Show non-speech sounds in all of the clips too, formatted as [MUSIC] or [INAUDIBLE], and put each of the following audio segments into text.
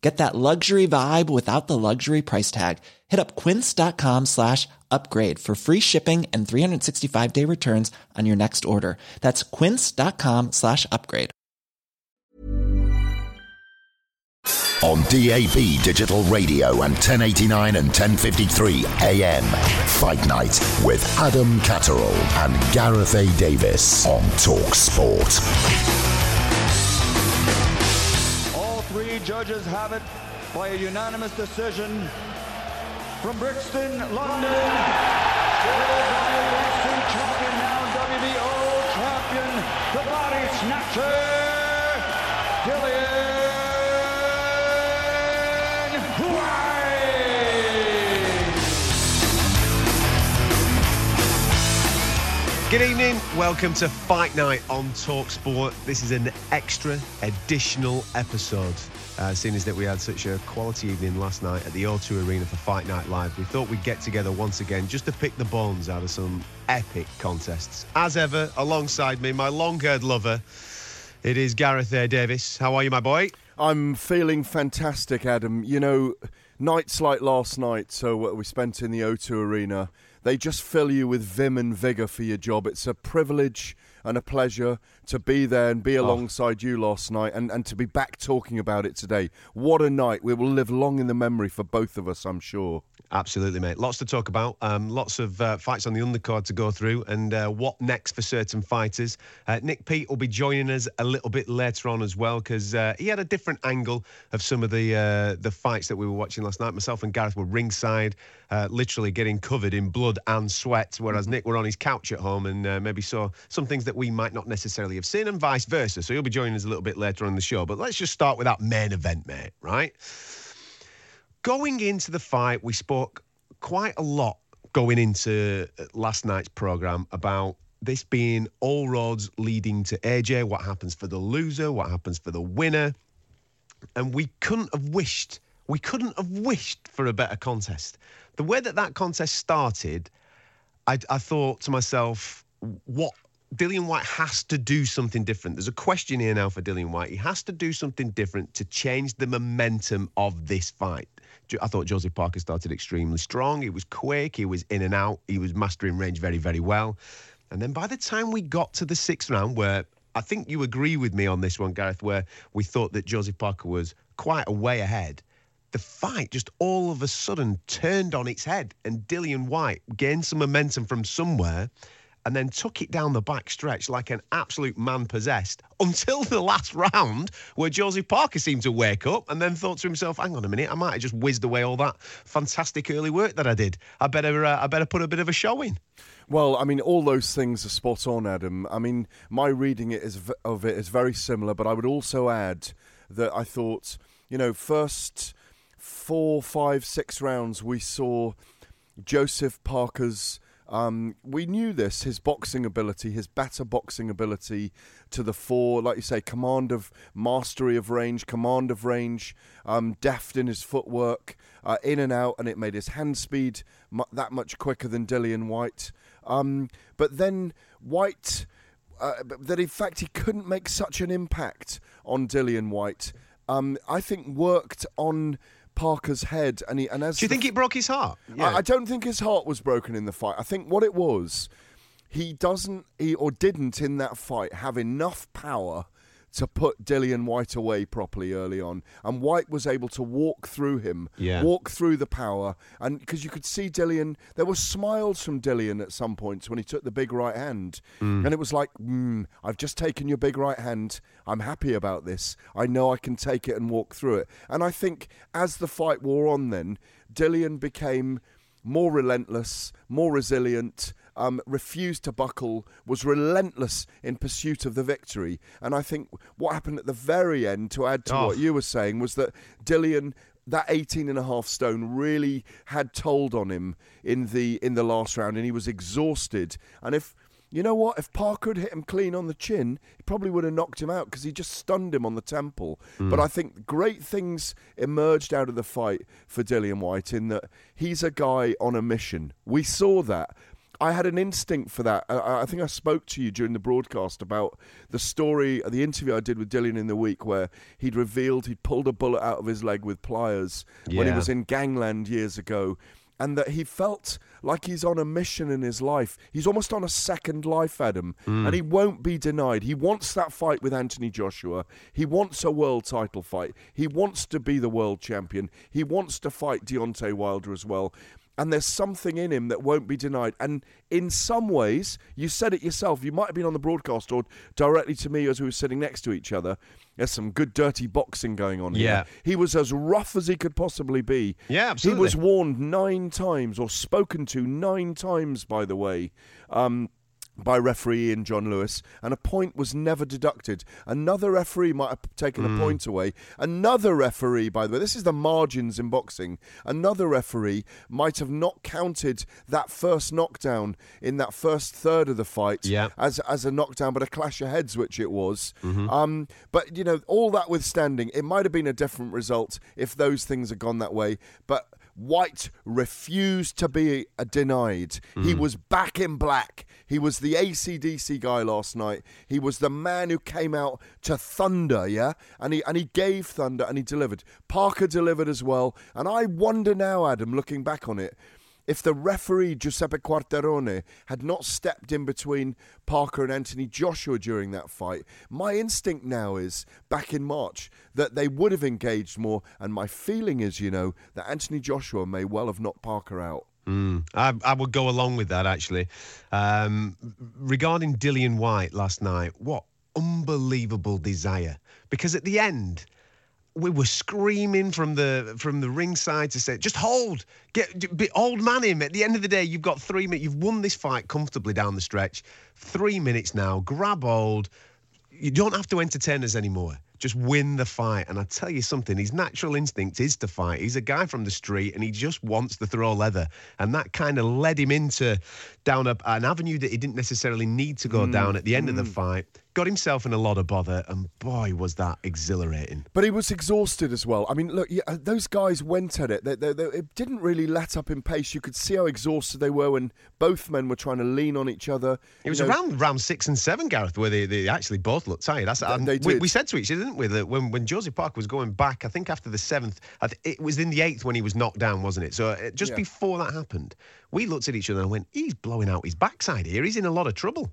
Get that luxury vibe without the luxury price tag. Hit up quince.com slash upgrade for free shipping and 365 day returns on your next order. That's quince.com slash upgrade. On DAB Digital Radio and 1089 and 1053 AM. Fight Night with Adam Catterall and Gareth A. Davis on Talk Sport. Judges have it by a unanimous decision from Brixton, London. WBC champion now, WBO champion, the body snatcher, Good evening. Welcome to Fight Night on Talk Sport. This is an extra additional episode. Uh, seeing as that we had such a quality evening last night at the O2 Arena for Fight Night Live, we thought we'd get together once again just to pick the bones out of some epic contests. As ever, alongside me, my long-haired lover, it is Gareth A. Davis. How are you, my boy? I'm feeling fantastic, Adam. You know, nights like last night, so we spent in the O2 Arena, they just fill you with vim and vigour for your job. It's a privilege and a pleasure to be there and be ah. alongside oh. you last night and, and to be back talking about it today. What a night. We will live long in the memory for both of us, I'm sure. Absolutely, mate. Lots to talk about. Um, lots of uh, fights on the undercard to go through, and uh, what next for certain fighters. Uh, Nick Peet will be joining us a little bit later on as well because uh, he had a different angle of some of the uh, the fights that we were watching last night. Myself and Gareth were ringside, uh, literally getting covered in blood and sweat, whereas Nick were on his couch at home and maybe saw some things that we might not necessarily have seen, and vice versa. So he'll be joining us a little bit later on in the show. But let's just start with that main event, mate. Right going into the fight, we spoke quite a lot going into uh, last night's program about this being all roads leading to AJ, what happens for the loser, what happens for the winner. And we couldn't have wished, we couldn't have wished for a better contest. The way that that contest started, I, I thought to myself, what Dillian Whyte has to do something different. There's a question here now for Dillian Whyte. He has to do something different to change the momentum of this fight. I thought Joseph Parker started extremely strong. He was quick. He was in and out. He was mastering range very, very well. And then by the time we got to the sixth round, where I think you agree with me on this one, Gareth, where we thought that Joseph Parker was quite a way ahead. The fight just all of a sudden turned on its head, and Dillian Whyte gained some momentum from somewhere and then took it down the back stretch like an absolute man possessed [LAUGHS] until the last round, where Josie Parker seemed to wake up and then thought to himself, "Hang on a minute, I might have just whizzed away all that fantastic early work that I did. I better, uh, I better put a bit of a show in." Well, I mean, all those things are spot on, Adam. I mean, my reading it is of it is very similar, but I would also add that I thought, you know, first four, five, six rounds we saw Joseph Parker's um, we knew this, his boxing ability, his better boxing ability to the fore, like you say, command of mastery of range, command of range, um, deft in his footwork, uh, in and out, and it made his hand speed that much quicker than Dillian Whyte. Um, but then Whyte, uh, that in fact he couldn't make such an impact on Dillian Whyte, Um, I think worked on Parker's head, and he and as do you think it broke his heart? Yeah. I, I don't think his heart was broken in the fight. I think what it was, he doesn't, he or didn't in that fight have enough power to put Dillian Whyte away properly early on, and Whyte was able to walk through him, Yeah. walk through the power, and because you could see Dillian, there were smiles from Dillian at some points when he took the big right hand, and it was like, mm, "I've just taken your big right hand. I'm happy about this. I know I can take it and walk through it." And I think as the fight wore on, then Dillian became more relentless, more resilient, um, refused to buckle, was relentless in pursuit of the victory. And I think what happened at the very end, to add to Oh. what you were saying, was that Dillian. That 18 and a half stone really had told on him in the in the last round and he was exhausted and if you know what if Parker had hit him clean on the chin he probably would have knocked him out because he just stunned him on the temple but I think great things emerged out of the fight for Dillian Whyte in that he's a guy on a mission we saw that I had an instinct for that. I, I think I spoke to you during the broadcast about the story, the interview I did with Dillian in the week, where he'd revealed he'd pulled a bullet out of his leg with pliers when he was in gangland years ago, and that he felt like he's on a mission in his life. He's almost on a second life, Adam, hmm. and he won't be denied. He wants that fight with Anthony Joshua. He wants a world title fight. He wants to be the world champion. He wants to fight Deontay Wilder as well. And there's something in him that won't be denied. And in some ways, you said it yourself. You might have been on the broadcast or directly to me as we were sitting next to each other. There's some good dirty boxing going on Yeah. here. He was as rough as he could possibly be. Yeah, absolutely. He was warned nine times or spoken to nine times, by the way. Um, by referee Ian John Lewis, and a point was never deducted. Another referee might have taken Hmm. a point away. Another referee, by the way, this is the margins in boxing. Another referee might have not counted that first knockdown in that first third of the fight Yeah. as as a knockdown, but a clash of heads, which it was. Mm-hmm. Um, but you know, all that withstanding, it might have been a different result if those things had gone that way. But Whyte refused to be uh, denied. He was back in black. He was the ACDC guy last night. He was the man who came out to thunder, yeah? And he and he gave thunder and he delivered. Parker delivered as well. And I wonder now, Adam, looking back on it, if the referee Giuseppe Quartarone had not stepped in between Parker and Anthony Joshua during that fight, my instinct now is back in March that they would have engaged more. And my feeling is, you know, that Anthony Joshua may well have knocked Parker out. Mm, I, I would go along with that actually. Um, regarding Dillian Whyte last night, what unbelievable desire! Because at the end, we were screaming from the from the ringside to say, "Just hold, get be old man him." At the end of the day, you've got three minutes. You've won this fight comfortably down the stretch. Three minutes now. Grab hold. You don't have to entertain us anymore. Just win the fight. And I tell you something, his natural instinct is to fight. He's a guy from the street and he just wants to throw leather. And that kind of led him into down a, an avenue that he didn't necessarily need to go mm, down at the end of the mm. fight. Got himself in a lot of bother. And boy, was that exhilarating. But he was exhausted as well. I mean, look, yeah, those guys went at it. They, they, they, it didn't really let up in pace. You could see how exhausted they were when both men were trying to lean on each other. It was know, around round six and seven, Gareth, where they, they actually both looked tired. That's, and they we, did. we said to each other, didn't we, that when, when Josie Parker was going back, I think after the seventh, th- it was in the eighth when he was knocked down, wasn't it? So uh, just Yeah. before that happened, we looked at each other and went, he's blowing out his backside here. He's in a lot of trouble.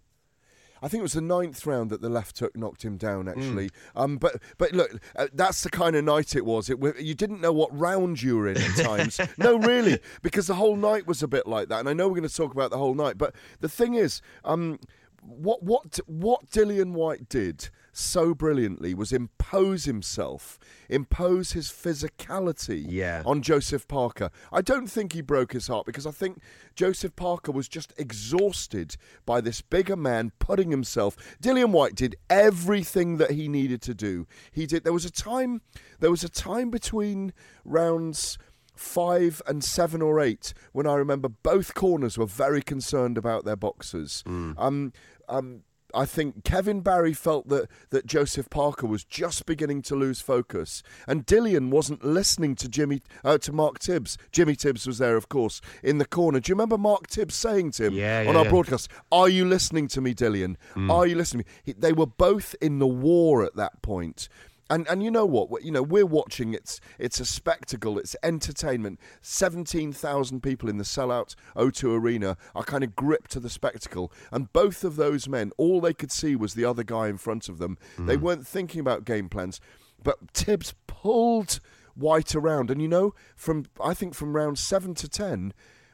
I think it was the ninth round that the left hook knocked him Hmm. down. Actually, um, but but look, uh, that's the kind of night it was. It you didn't know what round you were in at [LAUGHS] times. no, really, because the whole night was a bit like that. And I know we're going to talk about the whole night, but the thing is, um, what what what Dillian Whyte did so brilliantly was impose himself, impose his physicality Yeah. on Joseph Parker. I don't think he broke his heart because I think Joseph Parker was just exhausted by this bigger man putting himself. Dillian Whyte did everything that he needed to do. He did. There was a time. There was a time between rounds five and seven or eight when I remember both corners were very concerned about their boxers. Um, um, I think Kevin Barry felt that, that Joseph Parker was just beginning to lose focus, and Dillian wasn't listening to Jimmy uh, to Mark Tibbs. Jimmy Tibbs was there, of course, in the corner. Do you remember Mark Tibbs saying to him Yeah, on our yeah. broadcast, "Are you listening to me, Dillian? Are you listening?" He, they were both in the war at that point. And and you know what? You know we're watching. It's it's a spectacle. It's entertainment. Seventeen thousand people in the sellout O2 Arena are kind of gripped to the spectacle. And both of those men, all they could see was the other guy in front of them. Mm. They weren't thinking about game plans. But Tibbs pulled Whyte around, and you know, from I think from round seven to ten,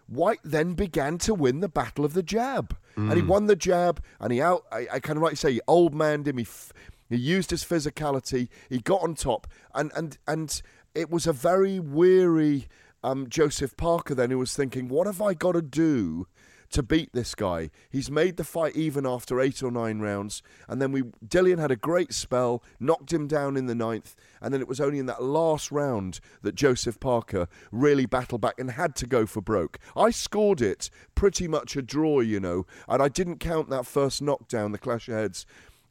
Whyte then began to win the battle of the jab. Mm. And he mm. won the jab, and he out. I, I kind of like to say, old man him. He f- he used his physicality. He got on top, and and and it was a very weary um, Joseph Parker then who was thinking, what have I got to do to beat this guy? He's made the fight even after eight or nine rounds, and then we Dillian had a great spell, knocked him down in the ninth, and then it was only in that last round that Joseph Parker really battled back and had to go for broke. I scored it pretty much a draw, you know, and I didn't count that first knockdown, the clash of heads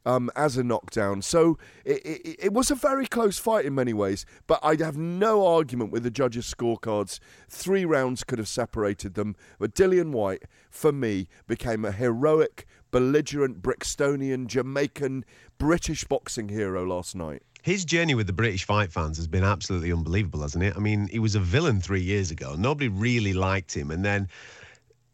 um, as a knockdown. So it, it, it, was a very close fight in many ways, but I'd have no argument with the judges' scorecards. Three rounds could have separated them, but Dillian Whyte, for me, became a heroic, belligerent Brixtonian, Jamaican, British boxing hero last night. His journey with the British fight fans has been absolutely unbelievable, hasn't it? I mean, he was a villain three years ago. Nobody really liked him, and then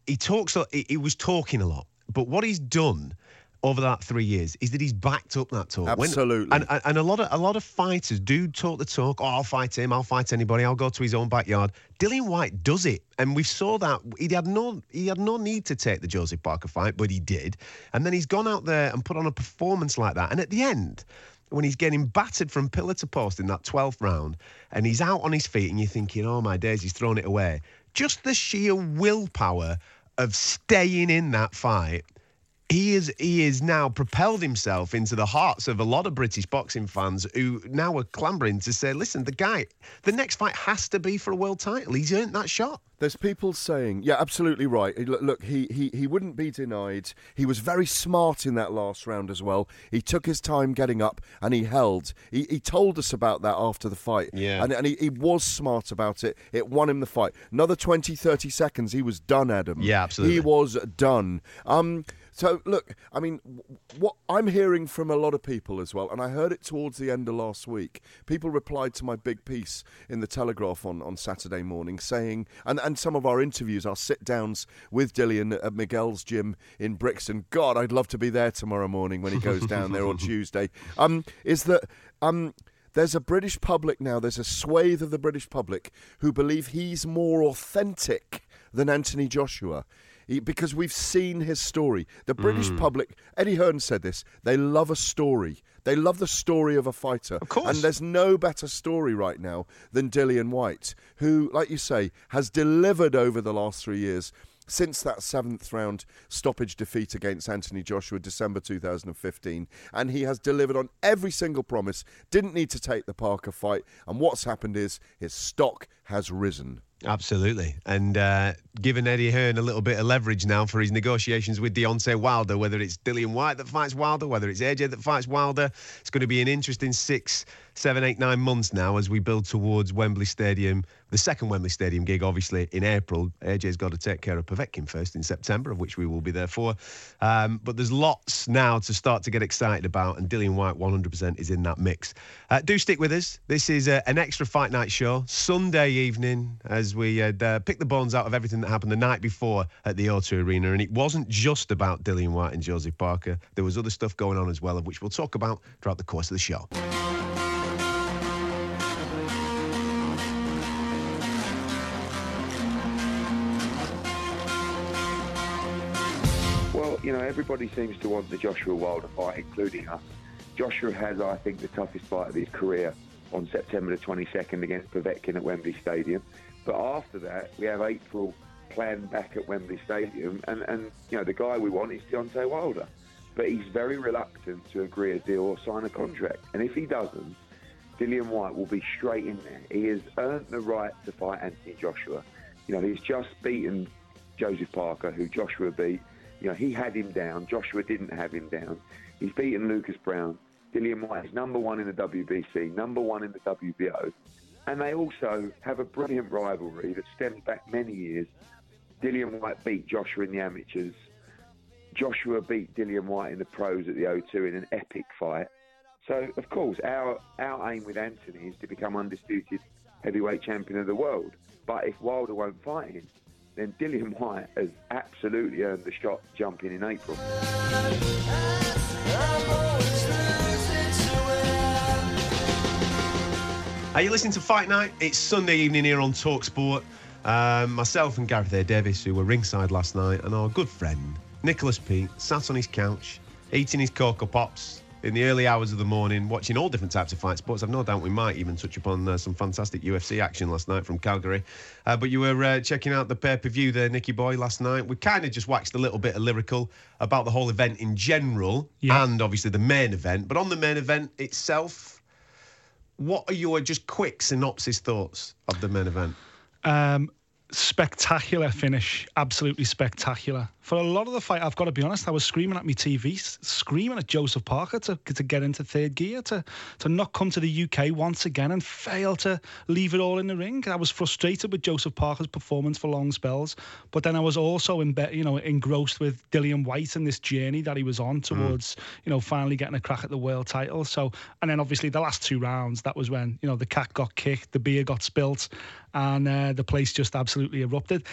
he talks. He, he was talking a lot, but what he's done over that three years is that he's backed up that talk. Absolutely. When, and, and a lot of a lot of fighters do talk the talk. Oh, I'll fight him. I'll fight anybody. I'll go to his own backyard. Dillian Whyte does it, and we saw that he had no he had no need to take the Joseph Parker fight, but he did. And then he's gone out there and put on a performance like that. And at the end, when he's getting battered from pillar to post in that 12th round, and he's out on his feet, and you're thinking, oh my days, he's thrown it away. Just the sheer willpower of staying in that fight he is he is now propelled himself into the hearts of a lot of British boxing fans who now are clambering to say, listen, the guy, the next fight has to be for a world title. He's earned that shot. There's people saying, yeah, absolutely right. Look, look, he, he, he wouldn't be denied. He was very smart in that last round as well. He took his time getting up and he held. He, he told us about that after the fight. Yeah. And, and he, he was smart about it. It won him the fight. Another 20, 30 seconds, he was done, Adam. Yeah, absolutely. He was done. Um, so look, I mean, what I'm hearing from a lot of people as well, and I heard it towards the end of last week. People replied to my big piece in the Telegraph on, on Saturday morning, saying, and, and some of our interviews, our sit downs with Dillian at Miguel's gym in Brixton. God, I'd love to be there tomorrow morning when he goes down there on [LAUGHS] Tuesday. Um, is that um there's a British public now, there's a swathe of the British public who believe he's more authentic than Anthony Joshua he, because we've seen his story. The British mm. public, Eddie Hearn said this, they love a story. They love the story of a fighter. Of course. And there's no better story right now than Dillian Whyte, who, like you say, has delivered over the last three years since that seventh round stoppage defeat against Anthony Joshua, December 2015. And he has delivered on every single promise, didn't need to take the Parker fight. And what's happened is his stock has risen. Absolutely. And uh, giving Eddie Hearn a little bit of leverage now for his negotiations with Deontay Wilder, whether it's Dillian Whyte that fights Wilder, whether it's AJ that fights Wilder. It's going to be an interesting six, seven, eight, nine months now as we build towards Wembley Stadium, the second Wembley Stadium gig, obviously, in April. AJ's got to take care of Povetkin first in September, of which we will be there for. Um, but there's lots now to start to get excited about, and Dillian Whyte 100% is in that mix. Uh, do stick with us. This is uh, an extra fight night show, Sunday evening, as as we had uh, picked the bones out of everything that happened the night before at the O2 Arena. And it wasn't just about Dillian Whyte and Joseph Parker. There was other stuff going on as well, of which we'll talk about throughout the course of the show. Well, you know, everybody seems to want the Joshua Wilder fight, including us. Joshua has, I think, the toughest fight of his career on September the 22nd against Povetkin at Wembley Stadium. But after that, we have April planned back at Wembley Stadium, and, and you know the guy we want is Deontay Wilder, but he's very reluctant to agree a deal or sign a contract. And if he doesn't, Dillian Whyte will be straight in there. He has earned the right to fight Anthony Joshua. You know he's just beaten Joseph Parker, who Joshua beat. You know he had him down. Joshua didn't have him down. He's beaten Lucas Browne. Dillian Whyte is number one in the WBC, number one in the WBO. And they also have a brilliant rivalry that stems back many years. Dillian Whyte beat Joshua in the amateurs. Joshua beat Dillian Whyte in the pros at the O2 in an epic fight. So, of course, our, our aim with Anthony is to become undisputed heavyweight champion of the world. But if Wilder won't fight him, then Dillian Whyte has absolutely earned the shot jumping in April. Are you listening to Fight Night? It's Sunday evening here on Talksport. Um, myself and Gareth A. Davis, who were ringside last night, and our good friend Nicholas Peet sat on his couch, eating his Coco Pops in the early hours of the morning, watching all different types of fight sports. I've no doubt we might even touch upon uh, some fantastic UFC action last night from Calgary. Uh, but you were uh, checking out the pay per view there, Nicky Boy, last night. We kind of just waxed a little bit of lyrical about the whole event in general Yeah. and obviously the main event. But on the main event itself, what are your just quick synopsis thoughts of the main event? Um, spectacular finish, absolutely spectacular. For a lot of the fight, I've got to be honest, I was screaming at my TV, screaming at Joseph Parker to, to get into third gear, to to not come to the UK once again and fail to leave it all in the ring. I was frustrated with Joseph Parker's performance for long spells, but then I was also in you know engrossed with Dillian Whyte and this journey that he was on towards you know finally getting a crack at the world title. So and then obviously the last two rounds, that was when you know the cat got kicked, the beer got spilt, and uh, the place just absolutely erupted.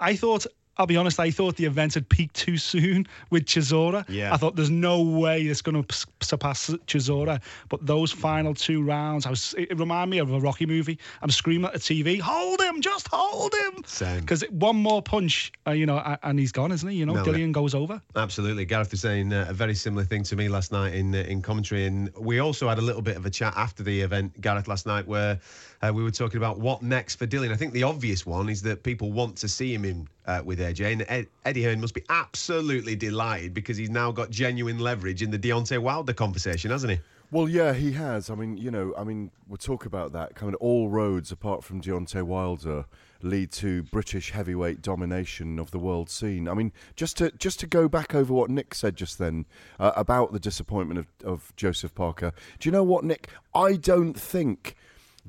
I thought. I'll be honest. I thought the event had peaked too soon with Chisora. Yeah. I thought there's no way it's going to surpass Chisora. But those final two rounds, I was. It reminded me of a Rocky movie. I'm screaming at the TV, "Hold him! Just hold him!" Same. Because one more punch, uh, you know, and he's gone, isn't he? You know, No, Dillian goes over. Absolutely. Gareth was saying uh, a very similar thing to me last night in uh, in commentary, and we also had a little bit of a chat after the event, Gareth, last night, where uh, we were talking about what next for Dillian. I think the obvious one is that people want to see him in uh, with AJ, and Ed- Eddie Hearn must be absolutely delighted because he's now got genuine leverage in the Deontay Wilder conversation, hasn't he? Well, yeah, he has. I mean, you know, I mean, we'll talk about that. Kind of all roads, apart from Deontay Wilder, lead to British heavyweight domination of the world scene. I mean, just to just to go back over what Nick said just then uh, about the disappointment of, of Joseph Parker. Do you know what, Nick? I don't think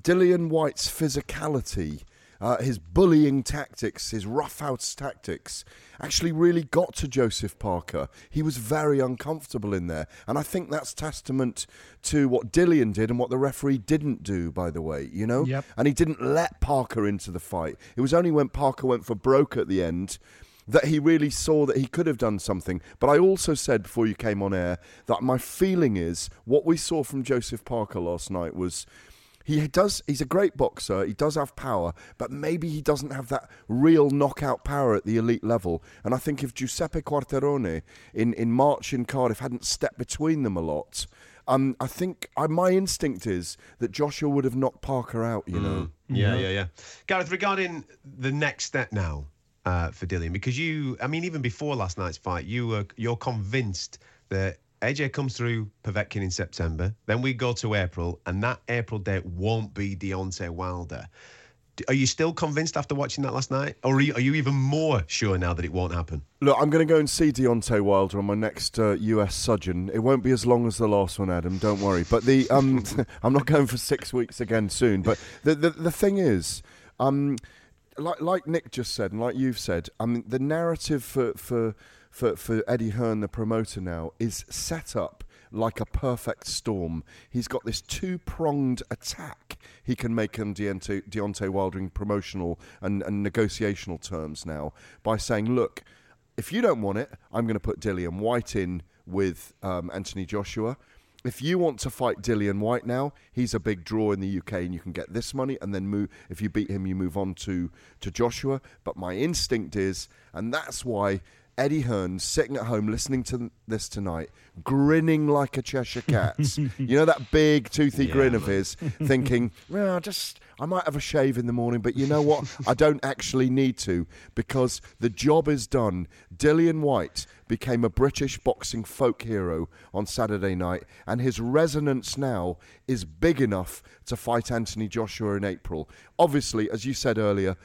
Dillian Whyte's physicality. Uh, his bullying tactics, his roughhouse tactics, actually really got to Joseph Parker. He was very uncomfortable in there. And I think that's testament to what Dillian did and what the referee didn't do, by the way, you know? Yep. And he didn't let Parker into the fight. It was only when Parker went for broke at the end that he really saw that he could have done something. But I also said before you came on air that my feeling is what we saw from Joseph Parker last night was he does he's a great boxer he does have power but maybe he doesn't have that real knockout power at the elite level and i think if giuseppe quartarone in, in march in cardiff hadn't stepped between them a lot um, I think I, my instinct is that Joshua would have knocked Parker out. You know, Yeah, yeah, yeah. Gareth, regarding the next step now uh, for Dillian, because you, I mean, even before last night's fight, you were you're convinced that AJ comes through Povetkin in September, then we go to April, and that April date won't be Deontay Wilder. Are you still convinced after watching that last night, or are you, are you even more sure now that it won't happen? Look, I'm going to go and see Deontay Wilder on my next uh, US Sojourn. It won't be as long as the last one, Adam. Don't worry. But the um, [LAUGHS] I'm not going for six weeks again soon. But the the, the thing is, um, like like Nick just said, and like you've said, I mean, the narrative for for for, for Eddie Hearn, the promoter now, is set up like a perfect storm. He's got this two pronged attack he can make on Deontay, Deontay Wilder in promotional and, and negotiational terms now by saying, look, if you don't want it, I'm going to put Dillian Whyte in with um, Anthony Joshua. If you want to fight Dillian Whyte now, he's a big draw in the UK, and you can get this money, and then move. If you beat him, you move on to to Joshua. But my instinct is, and that's why Eddie Hearn sitting at home listening to this tonight, grinning like a Cheshire cat. [LAUGHS] you know that big toothy grin of his, [LAUGHS] thinking, "Well, just I might have a shave in the morning, but you know what? I don't actually need to because the job is done." Dillian Whyte became a British boxing folk hero on Saturday night, and his resonance now is big enough to fight Anthony Joshua in April. Obviously, as you said earlier,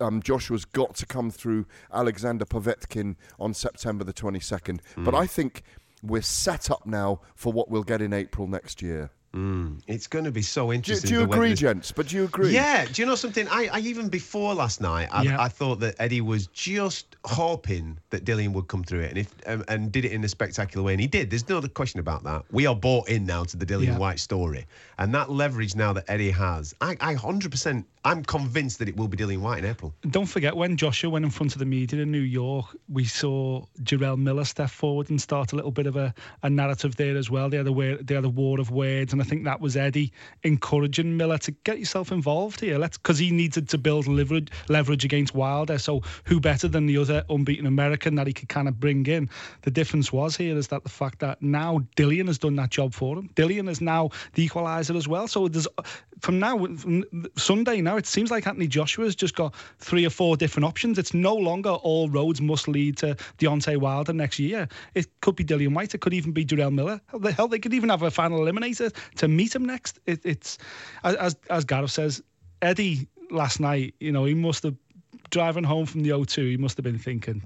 um, Joshua's got to come through Alexander Povetkin on September the 22nd. But I think we're set up now for what we'll get in April next year. Mm, it's going to be so interesting. do you agree, this- gents? But do you agree? Yeah. Do you know something? I, I even before last night, I, Yeah. I thought that Eddie was just hoping that Dillian would come through it, and if um, and did it in a spectacular way, and he did. There's no other question about that. We are bought in now to the Dillian Yeah. Whyte story, and that leverage now that Eddie has, I, I 100%, I'm convinced that it will be Dillian Whyte in April. Don't forget when Joshua went in front of the media in New York, we saw Jarrell Miller step forward and start a little bit of a, a narrative there as well. They had a word, they had a war of words, and I think that was Eddie encouraging Miller to get yourself involved here. Let's because he needed to build leverage leverage against Wilder. So who better than the other unbeaten American that he could kind of bring in? The difference was here is that the fact that now Dillian has done that job for him. Dillian is now the equaliser as well. So there's from now from Sunday now it seems like Anthony Joshua has just got three or four different options. It's no longer all roads must lead to Deontay Wilder next year. It could be Dillian Whyte. It could even be Jarrell Miller. Hell, they could even have a final eliminator to meet him next. It, it's as as Gareth says, Eddie last night. You know he must have driving home from the O2, he must have been thinking,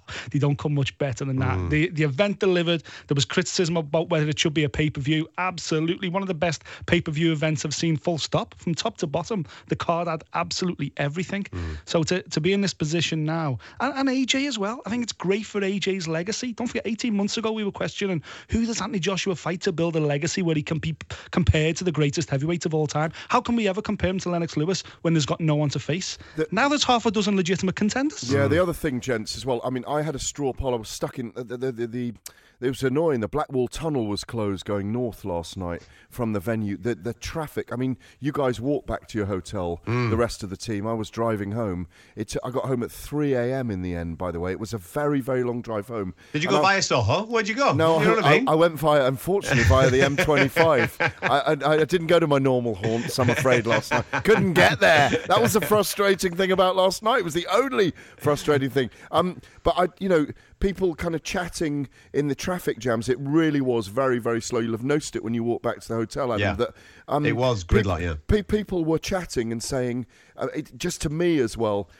[LAUGHS] they don't come much better than that. Mm. The the event delivered. There was criticism about whether it should be a pay per view. Absolutely, one of the best pay per view events I've seen. Full stop, from top to bottom. The card had absolutely everything. Mm. So to, to be in this position now, and, and AJ as well, I think it's great for AJ's legacy. Don't forget, 18 months ago we were questioning who does Anthony Joshua fight to build a legacy where he can be compared to the greatest heavyweight of all time. How can we ever compare him to Lennox Lewis when there's got no one to face? now there's half a dozen legitimate contenders. Yeah, the other thing, gents, as well. I mean, I had a straw poll. I was stuck in uh, the the, the, the it was annoying. The Blackwall Tunnel was closed going north last night from the venue. The the traffic. I mean, you guys walked back to your hotel. The rest of the team. I was driving home. It. t- I got home at 3 a.m. in the end. By the way, it was a very very long drive home. Did you And go I- via Soho? Where'd you go? no, you know what I mean. I, went via, unfortunately, via the [LAUGHS] M25. I, I, I didn't go to my normal haunts, I'm afraid, last night. Couldn't get there. That was the frustrating thing about last night. It was the only frustrating thing. Um, but I, you know, people kind of chatting in the traffic jams. It really was very, very slow. You'll have noticed it when you walk back to the hotel. Adam, Yeah. that um, It was gridlock, yeah. pe- people were chatting and saying, uh, it, just to me as well.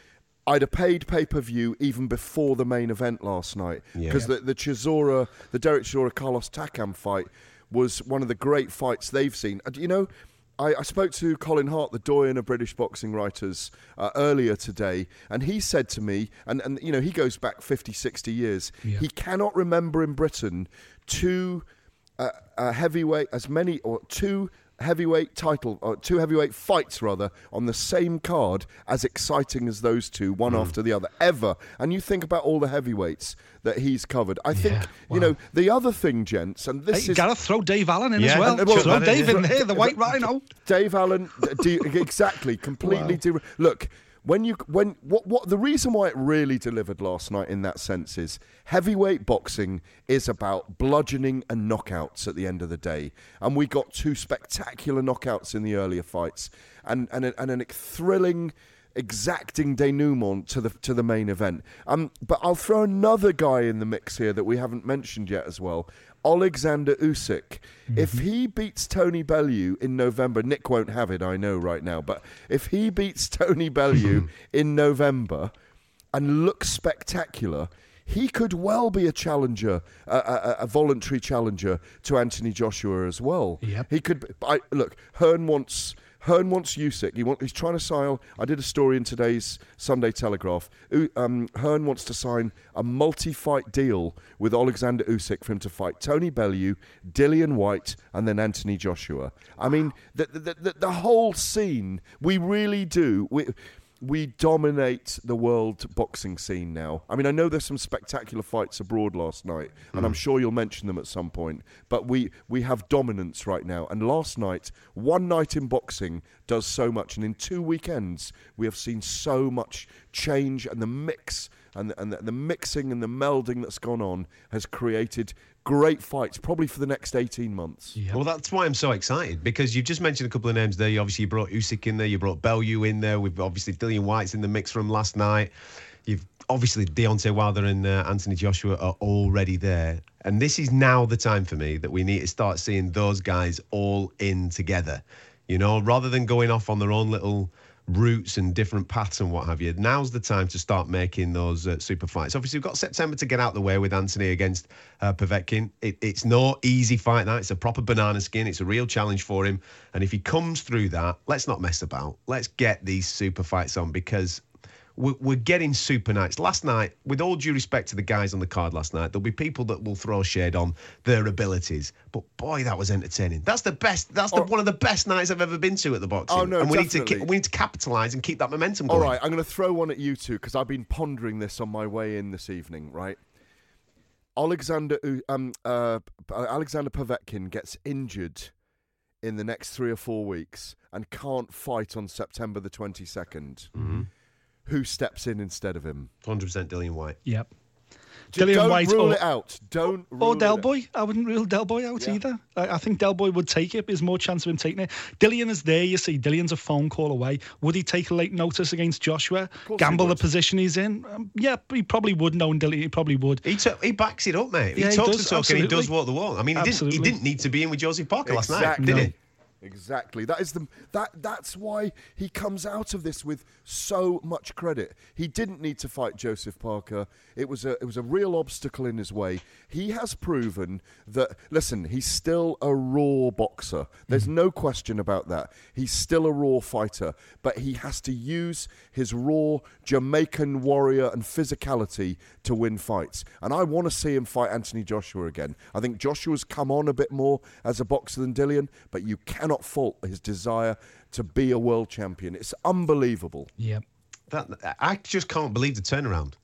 I'd have paid pay per view even before the main event last night Yeah. because the the Chisora, the Derek Chisora Carlos Takam fight was one of the great fights they've seen. And, you know, I, I spoke to Colin Hart, the doyen of British boxing writers, uh, earlier today, and he said to me, and, and you know, he goes back 50, 60 years, Yeah. he cannot remember in Britain two uh, uh, heavyweight, as many, or two heavyweight title, or two heavyweight fights rather, on the same card as exciting as those two, one hmm. after the other, ever. And you think about all the heavyweights that he's covered. I think, Yeah, you know, the other thing, gents, and this Hey, is. Gareth, throw Dave Allen in Yeah, as well. and- well, throw Dave is- in there, the White [LAUGHS] Rhino. Dave Allen, de- exactly, completely. De- look, when you when what what the reason why it really delivered last night in that sense is heavyweight boxing is about bludgeoning and knockouts at the end of the day, and we got two spectacular knockouts in the earlier fights, and and and a thrilling. Exacting denouement to the to the main event. Um, but I'll throw another guy in the mix here that we haven't mentioned yet as well. Alexander Usyk. If mm-hmm. he beats Tony Bellew in November, Nick won't have it, I know right now, but if he beats Tony Bellew [LAUGHS] in November and looks spectacular, he could well be a challenger, a, a, a voluntary challenger to Anthony Joshua as well. Yep. He could. I, look, Hearn wants. Hearn wants Usyk. He want, he's trying to sign. I did a story in today's Sunday Telegraph. Um, Hearn wants to sign a multi-fight deal with Alexander Usyk for him to fight Tony Bellew, Dillian Whyte, and then Anthony Joshua. I mean, the the, the, the whole scene. We really do. We, we dominate the world boxing scene now. I mean, I know there's some spectacular fights abroad last night, and I'm hmm. sure you'll mention them at some point. But we we have dominance right now. And last night, one night in boxing does so much, and in two weekends, we have seen so much change, and the mix and the, and the, the mixing and the melding that's gone on has created great fights, probably for the next 18 months. Well, that's why I'm so excited because you've just mentioned a couple of names there. You obviously you brought Usyk in there, you brought Bellew in there. We've obviously Dillian Whyte's in the mix from last night. You've obviously Deontay Wilder and uh, Anthony Joshua are already there, and this is now the time for me that we need to start seeing those guys all in together. You know, rather than going off on their own little routes and different paths and what have you. Now's the time to start making those uh, super fights. Obviously, we've got September to get out the way with Anthony against uh, Povetkin. It, it's no easy fight. That it's a proper banana skin. It's a real challenge for him. And if he comes through that, let's not mess about. Let's get these super fights on because we're, we're getting super nights. Last night, with all due respect to the guys on the card last night, there'll be people that will throw shade on their abilities. But boy, that was entertaining. That's the best. That's the, one of the best nights I've ever been to at the boxing. Oh, no, and we need to definitely. we need to capitalise and keep that momentum All going. right, I'm going to throw one at you two because I've been pondering this on my way in this evening. Right, Alexander um uh Alexander Povetkin gets injured in the next three or four weeks and can't fight on September the 22nd. Mm-hmm. Who steps in instead of him? 100% Dillian Whyte. Yep. J- Dillian Don't Whyte rule or- it out. Don't rule Or it Del. Boy. I wouldn't rule Del Boy out Yeah. either. I, I think Del Boy would take it. There's more chance of him taking it. Dillian is there, you see. Dillian's a phone call away. Would he take a late notice against Joshua? Gamble the position he's in? Um, yeah, he probably would, knowing Dillian. He probably would. He, t- he backs it up, mate. Yeah, he he talks does, the talk and he does absolutely. walk the walk. I mean, he didn't, he didn't need to be in with Josie Parker last night, Exactly. did he? Exactly. That is the that that's why he comes out of this with so much credit. He didn't need to fight Joseph Parker. It was a it was a real obstacle in his way. He has proven that listen, he's still a raw boxer. There's mm-hmm. no question about that. He's still a raw fighter, but he has to use his raw Jamaican warrior and physicality to win fights. And I want to see him fight Anthony Joshua again. I think Joshua's come on a bit more as a boxer than Dillian, but you cannot fault his desire to be a world champion. It's unbelievable. Yep. That, I just can't believe the turnaround.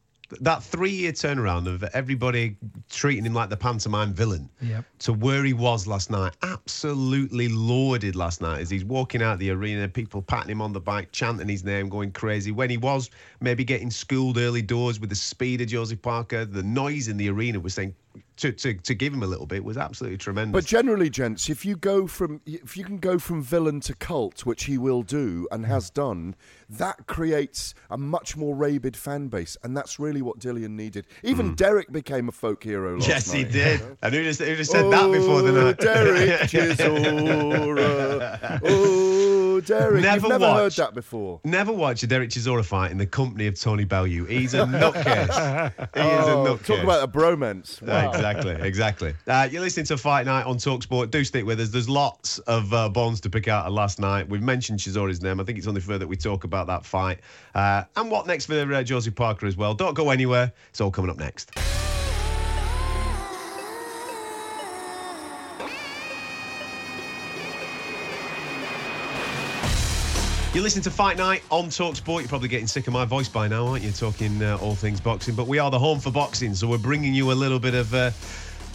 That three year turnaround of everybody treating him like the pantomime villain Yep. to where he was last night. Absolutely lauded last night as he's walking out the arena, people patting him on the back, chanting his name, going crazy. When he was maybe getting schooled early doors with the speed of Josie Parker, the noise in the arena was saying to, to, to give him a little bit was absolutely tremendous. But generally, gents, if you go from if you can go from villain to cult, which he will do and has done, that creates a much more rabid fan base, and that's really what Dillian needed. Even Derek became a folk hero last Hmm. yes, he night. did. And who just, who just said that before the Oh, night? Derek [LAUGHS] Chisora. [LAUGHS] Oh, Derek, Never you've never watched. heard that before. Never watch a Derek Chisora fight in the company of Tony Bellew. He's a [LAUGHS] nutcase. he is a Oh, nutcase. talk about a bromance. Wow. Exactly, exactly. Uh, you're listening to Fight Night on Talksport. Do stick with us. There's lots of uh, bones to pick out of last night. We've mentioned Chisora's name. I think it's only fair that we talk about that fight. Uh, and what next for uh, Josie Parker as well. Don't go anywhere. It's all coming up next. You're listening to Fight Night on Talksport. You're probably getting sick of my voice by now, aren't you? Talking uh, all things boxing, but we are the home for boxing, so we're bringing you a little bit of uh,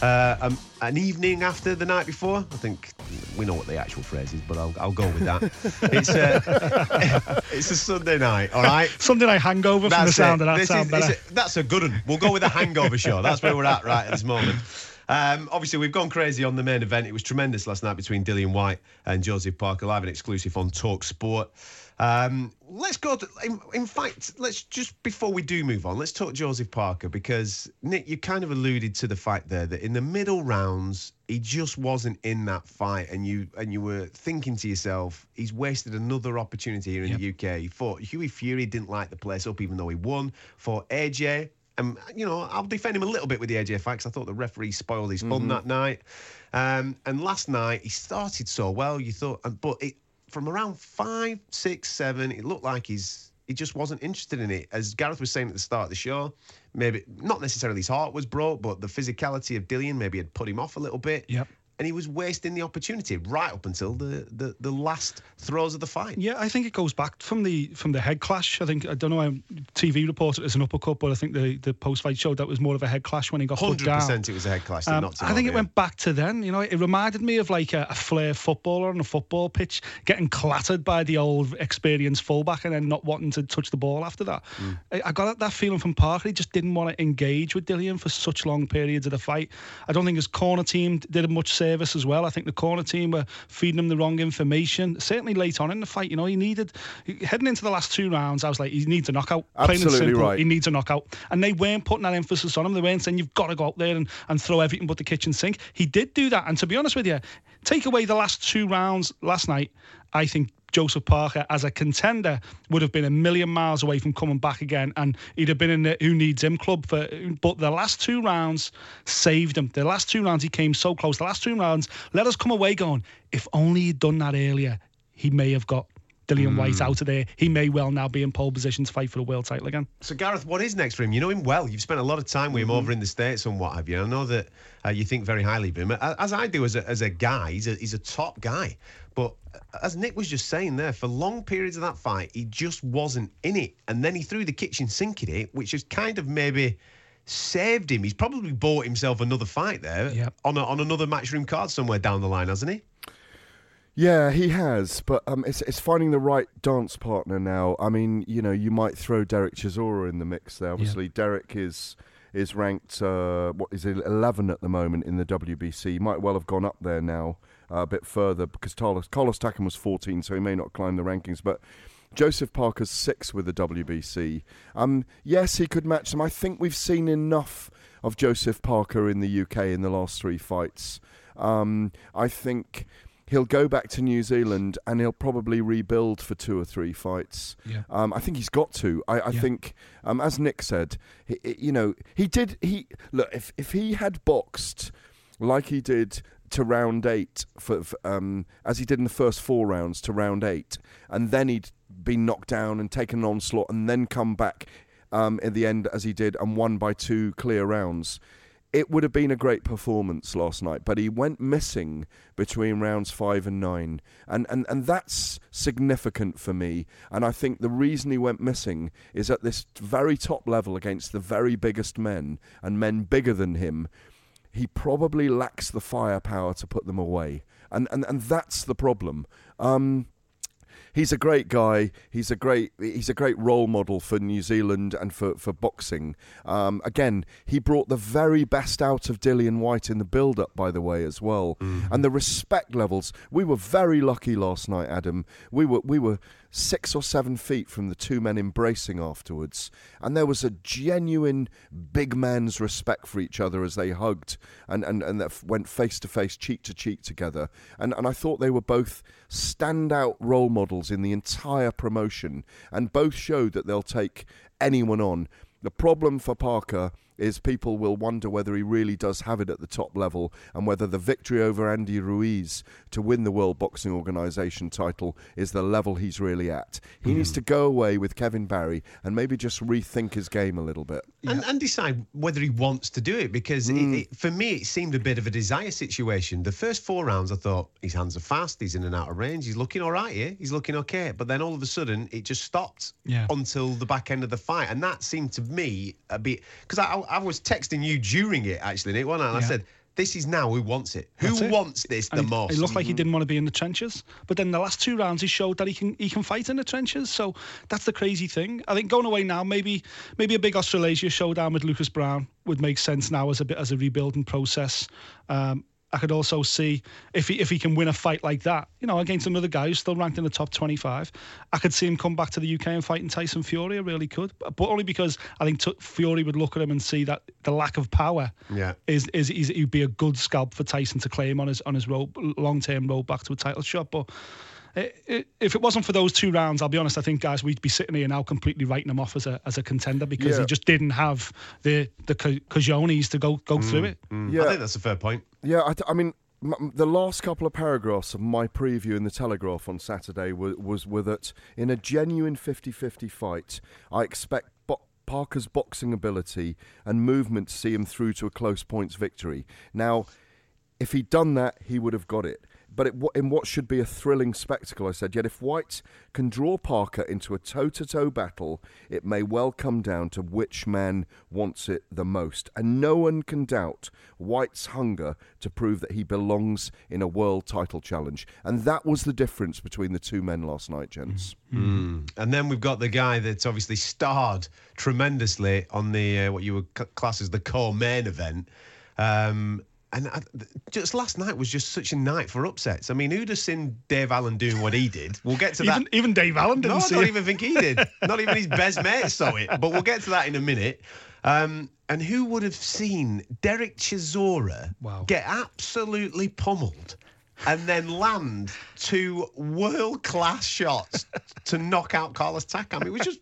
uh, um, an evening after the night before. I think we know what the actual phrase is, but I'll, I'll go with that. [LAUGHS] it's uh, [LAUGHS] it's a Sunday night, all right. Something like hangover from the sound it. of that This sound is- better. is- that's a good one. We'll go with a hangover show. That's where we're at right at this moment. Um, obviously, we've gone crazy on the main event. It was tremendous last night between Dillian Whyte and Joseph Parker, live and exclusive on Talk Sport. Um, let's go. To, in, in fact, let's just before we do move on, let's talk Joseph Parker because Nick, you kind of alluded to the fact there that in the middle rounds he just wasn't in that fight, and you and you were thinking to yourself, he's wasted another opportunity here in the UK. He thought Hughie Fury didn't light the place up, even though he won. For AJ, um, you know, I'll defend him a little bit with the AJ 'cause I thought the referee spoiled his fun that night. Um, and last night he started so well. You thought, but it, from around five, six, seven, it looked like he's he just wasn't interested in it. As Gareth was saying at the start of the show, maybe not necessarily his heart was broke, but the physicality of Dillian maybe had put him off a little bit. Yep. And he was wasting the opportunity right up until the, the, the last throws of the fight. Yeah, I think it goes back from the from the head clash. I think I don't know. how TV reported it as an uppercut, but I think the, the post fight showed that was more of a head clash when he got put Hundred percent, it was a head clash. Um, I think it went back to then. You know, it reminded me of like a, a flair footballer on a football pitch getting clattered by the old experienced fullback and then not wanting to touch the ball after that. Mm. I, I got that feeling from Parker. He just didn't want to engage with Dillian for such long periods of the fight. I don't think his corner team did much service as well. I think the corner team were feeding him the wrong information. Certainly late on in the fight, you know, he needed heading into the last two rounds. I was like, he needs a knockout. Plain and Absolutely simple. right. He needs a knockout. And they weren't putting that emphasis on him. They weren't saying you've got to go out there and, and throw everything but the kitchen sink. He did do that. And to be honest with you, take away the last two rounds last night, I think Joseph Parker as a contender would have been a million miles away from coming back again, and he'd have been in the who needs him club. For but the last two rounds saved him. The last two rounds he came so close. The last two rounds let us come away going. If only he'd done that earlier, he may have got Dillian Whyte out of there. He may well now be in pole position to fight for the world title again. So, Gareth, what is next for him? You know him well. You've spent a lot of time with him over in the States and what have you. I know that uh, you think very highly of him, as I do as a, as a guy. He's a, he's a top guy. But as Nick was just saying there, for long periods of that fight, he just wasn't in it. And then he threw the kitchen sink at it, which has kind of maybe saved him. He's probably bought himself another fight there Yep. on, a, on another matchroom card somewhere down the line, hasn't he? Yeah, he has, but um, it's it's finding the right dance partner now. I mean, you know, you might throw Derek Chisora in the mix there. Obviously, Derek is is ranked uh, what is it, eleven at the moment in the WBC. He might well have gone up there now uh, a bit further because Carlos Carlos Takam was fourteen, so he may not climb the rankings, but. Joseph Parker's six with the WBC. Um, yes, he could match them. I think we've seen enough of Joseph Parker in the UK in the last three fights. Um, I think he'll go back to New Zealand and he'll probably rebuild for two or three fights. Yeah. Um, I think he's got to. I, I Yeah. think, um, as Nick said, he, he- you know, he did. He look if if he had boxed like he did to round eight for, for um, as he did in the first four rounds to round eight, and then he'd been knocked down and taken an onslaught, and then come back um, in the end as he did and won by two clear rounds. It would have been a great performance last night, but he went missing between rounds five and nine, and, and, and that's significant for me. And I think the reason he went missing is at this very top level against the very biggest men and men bigger than him he probably lacks the firepower to put them away. And and, and that's the problem. Um, he's a great guy. He's a great he's a great role model for New Zealand and for for boxing. Um, again, he brought the very best out of Dillian Whyte in the build up, by the way, as well. And the respect levels. We were very lucky last night, Adam. We were we were six or seven feet from the two men embracing afterwards, and there was a genuine big man's respect for each other as they hugged and and and went face to face, cheek to cheek together. And and I thought they were both standout role models in the entire promotion, and both showed that they'll take anyone on. The problem for Parker is people will wonder whether he really does have it at the top level and whether the victory over Andy Ruiz to win the World Boxing Organization title is the level he's really at. He needs hmm. to go away with Kevin Barry and maybe just rethink his game a little bit. and, and decide whether he wants to do it because it, hmm. it, for me it seemed a bit of a desire situation the first four rounds i thought his hands are fast he's in and out of range he's looking all right here he's looking okay but then all of a sudden it just stopped Yeah. until the back end of the fight and that seemed to me a bit because I, I was texting you during it actually Nick, wasn't I? and i said this is now who wants it who it. wants this the And he- most Mm-hmm. Looked like he didn't want to be in the trenches, but then the last two rounds he showed that he can he can fight in the trenches. So that's the crazy thing. I think going away now, maybe maybe a big Australasia showdown with Lucas Browne would make sense now as a bit as a rebuilding process. Um, I could also see if he if he can win a fight like that, you know, against another guy who's still ranked in the top 25, I could see him come back to the UK and fighting Tyson Fury. I really could, but but only because I think t- Fury would look at him and see that the lack of power Yeah. is is is he'd be a good scalp for Tyson to claim on his on his road long term road back to a title shot. But i i if it wasn't for those two rounds, I'll be honest. I think guys, we'd be sitting here now completely writing him off as a as a contender because Yeah. he just didn't have the the co- cojones to go go through it. Mm, i think that's a fair point Yeah, I, I mean, the last couple of paragraphs of my preview in the Telegraph on Saturday was, was were that in a genuine 50-50 fight, I expect Parker's boxing ability and movement to see him through to a close points victory. Now, if he'd done that, he would have got it. But it, in what should be a thrilling spectacle, I said, yet if Whyte can draw Parker into a toe to toe battle, it may well come down to which man wants it the most. And no one can doubt Whyte's hunger to prove that he belongs in a world title challenge. And that was the difference between the two men last night, gents. And then we've got the guy that's obviously starred tremendously on the uh, what you would class as the core main event. Um, and I, just last night was just such a night for upsets. I mean, who'd have seen Dave Allen doing what he did? We'll get to that. even Dave Allen didn't No, I see don't it. even think he did. [LAUGHS] Not even his best mate saw it. But we'll get to that in a minute. Um, and who would have seen Derek Chisora Wow. get absolutely pummeled and then land two world class shots to knock out Carlos Takam. It was just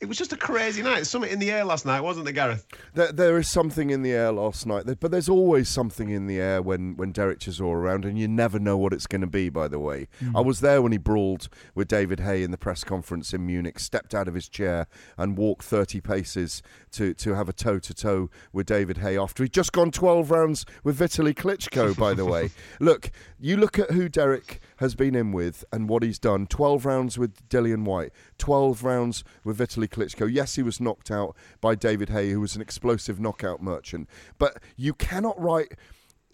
it was just a crazy night. Something in the air last night, wasn't there, Gareth? There, there is something in the air last night, but there's always something in the air when, when Derek Chisora around, and you never know what it's going to be, by the way. Hmm. I was there when he brawled with David Haye in the press conference in Munich, stepped out of his chair and walked 30 paces to, to have a toe to toe with David Haye after he'd just gone 12 rounds with Vitaly Klitschko, by the way. [LAUGHS] Look, you look at who Derek has been in with and what he's done 12 rounds with Dillian Whyte, 12 rounds with Vitaly Klitschko. Yes, he was knocked out by David Haye, who was an explosive knockout merchant, but you cannot write.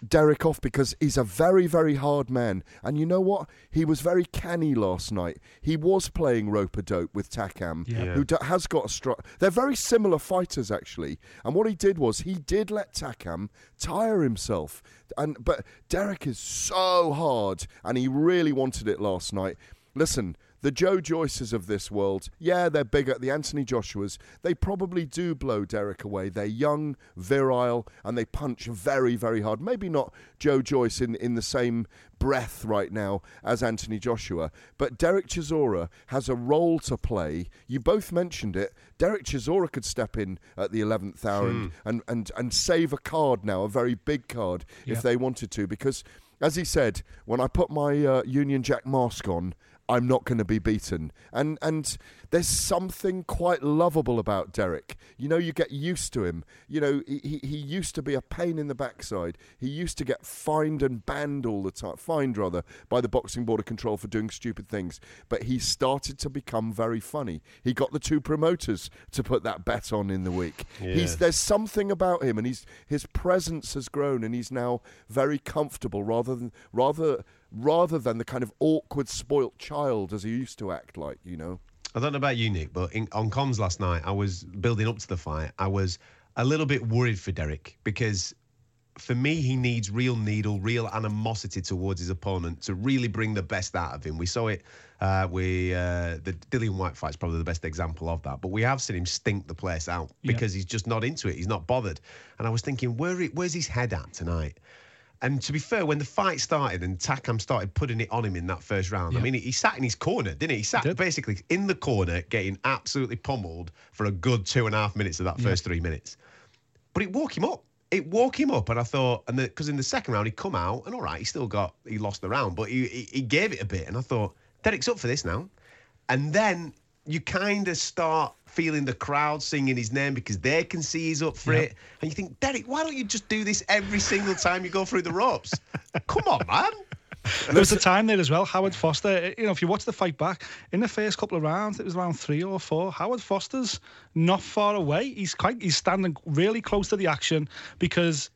Derek off because he's a very, very hard man. And you know what? He was very canny last night. He was playing rope a dope with Takam, Yeah. who d- has got a strut. They're very similar fighters, actually. And what he did was he did let Takam tire himself. And but Derek is so hard, and he really wanted it last night. Listen, the Joe Joyces of this world, yeah, they're bigger. The Anthony Joshuas, they probably do blow Derek away. They're young, virile, and they punch very, very hard. Maybe not Joe Joyce in, in the same breath right now as Anthony Joshua, but Derek Chisora has a role to play. You both mentioned it. Derek Chisora could step in at the 11th hour and, and, and, and save a card now, a very big card, if they wanted to, because. As he said, when I put my uh, Union Jack mask on, I'm not going to be beaten. And and there's something quite lovable about Derek. You know, you get used to him. You know, he, he, used to be a pain in the backside. He used to get fined and banned all the time, fined rather, by the Boxing Board of Control for doing stupid things. But he started to become very funny. He got the two promoters to put that bet on in the week. He's there's something about him, and he's his presence has grown, and he's now very comfortable rather than rather rather than the kind of awkward, spoilt child as he used to act like. You know. I don't know about you, Nick, but in, on comms last night, I was building up to the fight. I was a little bit worried for Derek because for me, he needs real needle, real animosity towards his opponent to really bring the best out of him. We saw it. Uh, we uh, the Dillian Whyte fight is probably the best example of that. But we have seen him stink the place out Yeah. because he's just not into it. He's not bothered. And I was thinking, where where's his head at tonight? And to be fair, when the fight started and Takam started putting it on him in that first round, I mean, he, he sat in his corner, didn't he? He sat did. basically in the corner, getting absolutely pummeled for a good two and a half minutes of that first three minutes. But it woke him up. It woke him up, and I thought, and because in the second round he come out, and all right, he still got, he lost the round, but he, he he gave it a bit, and I thought Derek's up for this now, and then you kind of start feeling the crowd singing his name because they can see he's up for it, and you think, Derek, why don't you just do this every single time you go through the ropes? Come on, man. There was a time there as well. Howard Foster, you know, if you watch the fight back in the first couple of rounds, it was around three or four. Howard Foster's not far away. He's quite, he's standing really close to the action because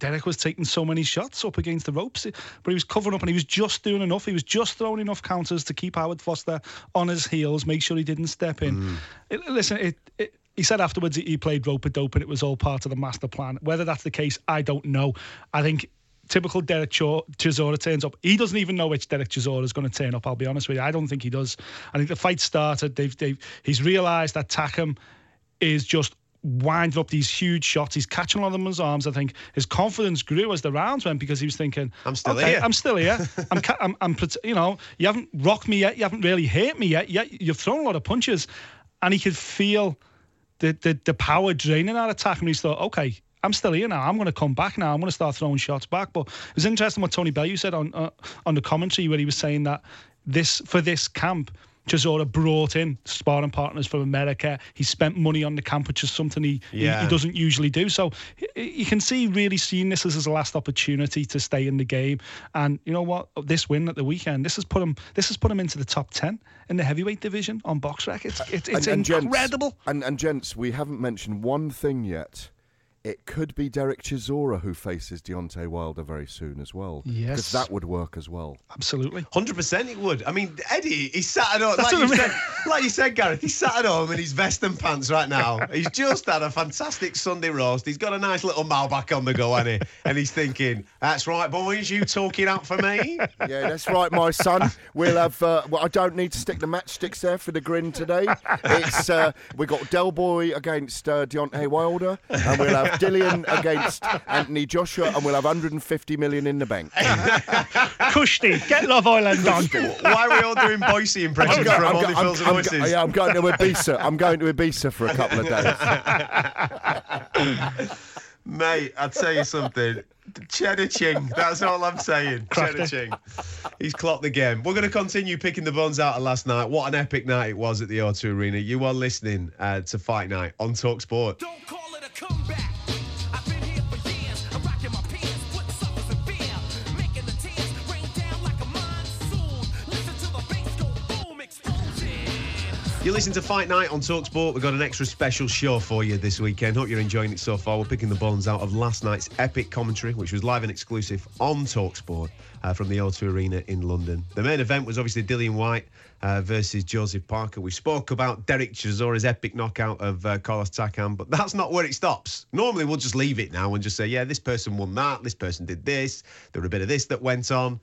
Derek was taking so many shots up against the ropes, but he was covering up and he was just doing enough. He was just throwing enough counters to keep Howard Foster on his heels, make sure he didn't step in. Mm. It- listen, it, it, he said afterwards he played rope a dope and it was all part of the master plan. Whether that's the case, I don't know. I think typical Derek Chisora turns up. He doesn't even know which Derek Chisora is going to turn up. I'll be honest with you. I don't think he does. I think the fight started. They've, they've he's realised that Takam is just winding up these huge shots. He's catching a lot of them in his arms. I think his confidence grew as the rounds went because he was thinking, I'm still okay, here." I'm still here. I'm, ca- I'm, I'm, you know, you haven't rocked me yet. You haven't really hit me yet. Yet you've thrown a lot of punches, and he could feel the the, the power draining out of Takam. And he's thought, okay. I'm still here now. I'm going to come back now. I'm going to start throwing shots back. But it was interesting what Tony Bellew said on uh, on the commentary where he was saying that this for this camp, Chisora brought in sparring partners from America. He spent money on the camp, which is something he, he- Yeah. he, doesn't usually do. So you can see really seeing this as his last opportunity to stay in the game. And you know what? This win at the weekend, this has put him this has put him into the top ten in the heavyweight division on box rec. It's it's, it's And- and gents- incredible. and, and gents, we haven't mentioned one thing yet. It could be Derek Chisora who faces Deontay Wilder very soon as well. Yes. Because that would work as well. Absolutely. Hundred percent, it would. I mean, Eddie, he sat at home, like you, what I said, [LAUGHS] like you said, Gareth. He's sat at home in his vest and pants right now. He's just had a fantastic Sunday roast. He's got a nice little Malbec on the go, hasn't he? And he's thinking, "That's right, boys, you talking out for me." Yeah, that's right, my son. We'll have. Uh, well, I don't need to stick the matchsticks there for the grin today. It's uh, we got Del Boy against uh, Deontay Wilder, and we'll have have Dillian against Anthony Joshua, and we'll have 150 million in the bank. [LAUGHS] Kushti, get Love Island on. Why are we all doing Boycie impressions go- from I'm Only go- I'm- Fools and I'm go- yeah, I'm going to Ibiza. I'm going to Ibiza for a couple of days. [LAUGHS] Mate, I'll tell you something. Cheddar Ching, that's all I'm saying. Cheddar Ching. He's clocked the game. We're going to continue picking the bones out of last night. What an epic night it was at the O2 Arena. You are listening uh, to Fight Night on Talk Sport. Don't call it a comeback. You listen to Fight Night on Talksport. We've got an extra special show for you this weekend. Hope you're enjoying it so far. We're picking the bones out of last night's epic commentary, which was live and exclusive on Talksport uh, from the O2 Arena in London. The main event was obviously Dillian Whyte uh, versus Joseph Parker. We spoke about Derek Chisora's epic knockout of uh, Carlos Takam, but that's not where it stops. Normally, we'll just leave it now and just say, yeah, this person won that, this person did this, there were a bit of this that went on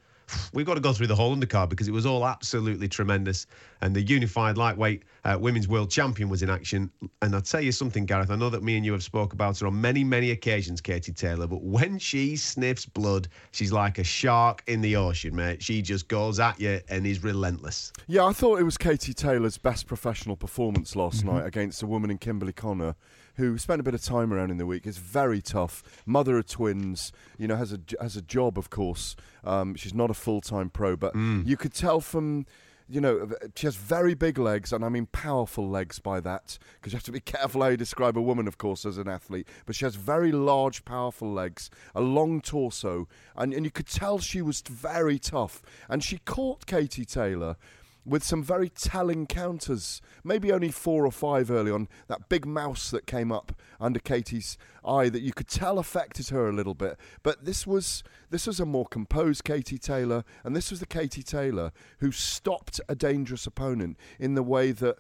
we've got to go through the whole undercard because it was all absolutely tremendous. And the unified lightweight uh, women's world champion was in action. And I'll tell you something, Gareth. I know that me and you have spoke about her on many, many occasions, Katie Taylor. But when she sniffs blood, she's like a shark in the ocean, mate. She just goes at you and is relentless. Yeah, I thought it was Katie Taylor's best professional performance last Mm-hmm. night against a woman in Kimberly Connor who spent a bit of time around in the week. Is very tough. Mother of twins, you know, has a has a job, of course. Um, she's not a full time pro, but Mm. you could tell from. You know, she has very big legs, and I mean powerful legs by that, because you have to be [LAUGHS] careful how you describe a woman, of course, as an athlete. But she has very large, powerful legs, a long torso, and, and you could tell she was very tough. And she caught Katie Taylor with some very telling counters. Maybe only four or five early on. That big mouse that came up under Katie's eye that you could tell affected her a little bit. But this was this was a more composed Katie Taylor, and this was the Katie Taylor who stopped a dangerous opponent in the way that.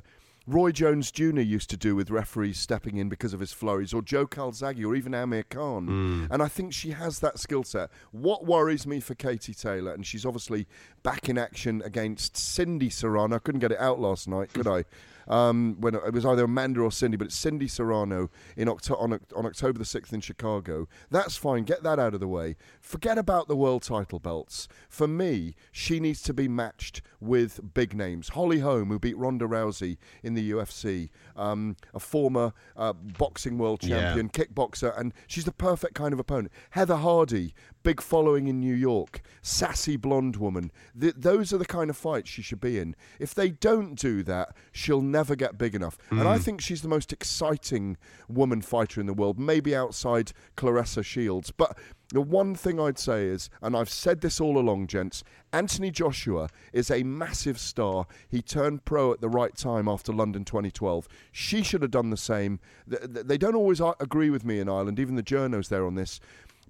Roy Jones Jr. used to do with referees stepping in because of his flurries, or Joe Calzaghe, or even Amir Khan. Hmm. And I think she has that skill set. What worries me for Katie Taylor, and she's obviously back in action against Cindy Serrano. I couldn't get it out last night, could I? Um, when it was either Amanda or Cindy, but it's Cindy Serrano in Octo- on, on October the 6th in Chicago. That's fine. Get that out of the way. Forget about the world title belts. For me, she needs to be matched with big names. Holly Holm, who beat Ronda Rousey in the UFC, um, a former uh, boxing world Yeah. champion, kickboxer, and she's the perfect kind of opponent. Heather Hardy, big following in New York, sassy blonde woman. Th- those are the kind of fights she should be in. If they don't do that, she'll never get big enough. And I mm. think she's the most exciting woman fighter in the world, maybe outside Claressa Shields. But the one thing I'd say is, and I've said this all along, gents, Anthony Joshua is a massive star. He turned pro at the right time after London 2012. She should have done the same. Th- th- They don't always agree with me in Ireland, even the journos there on this,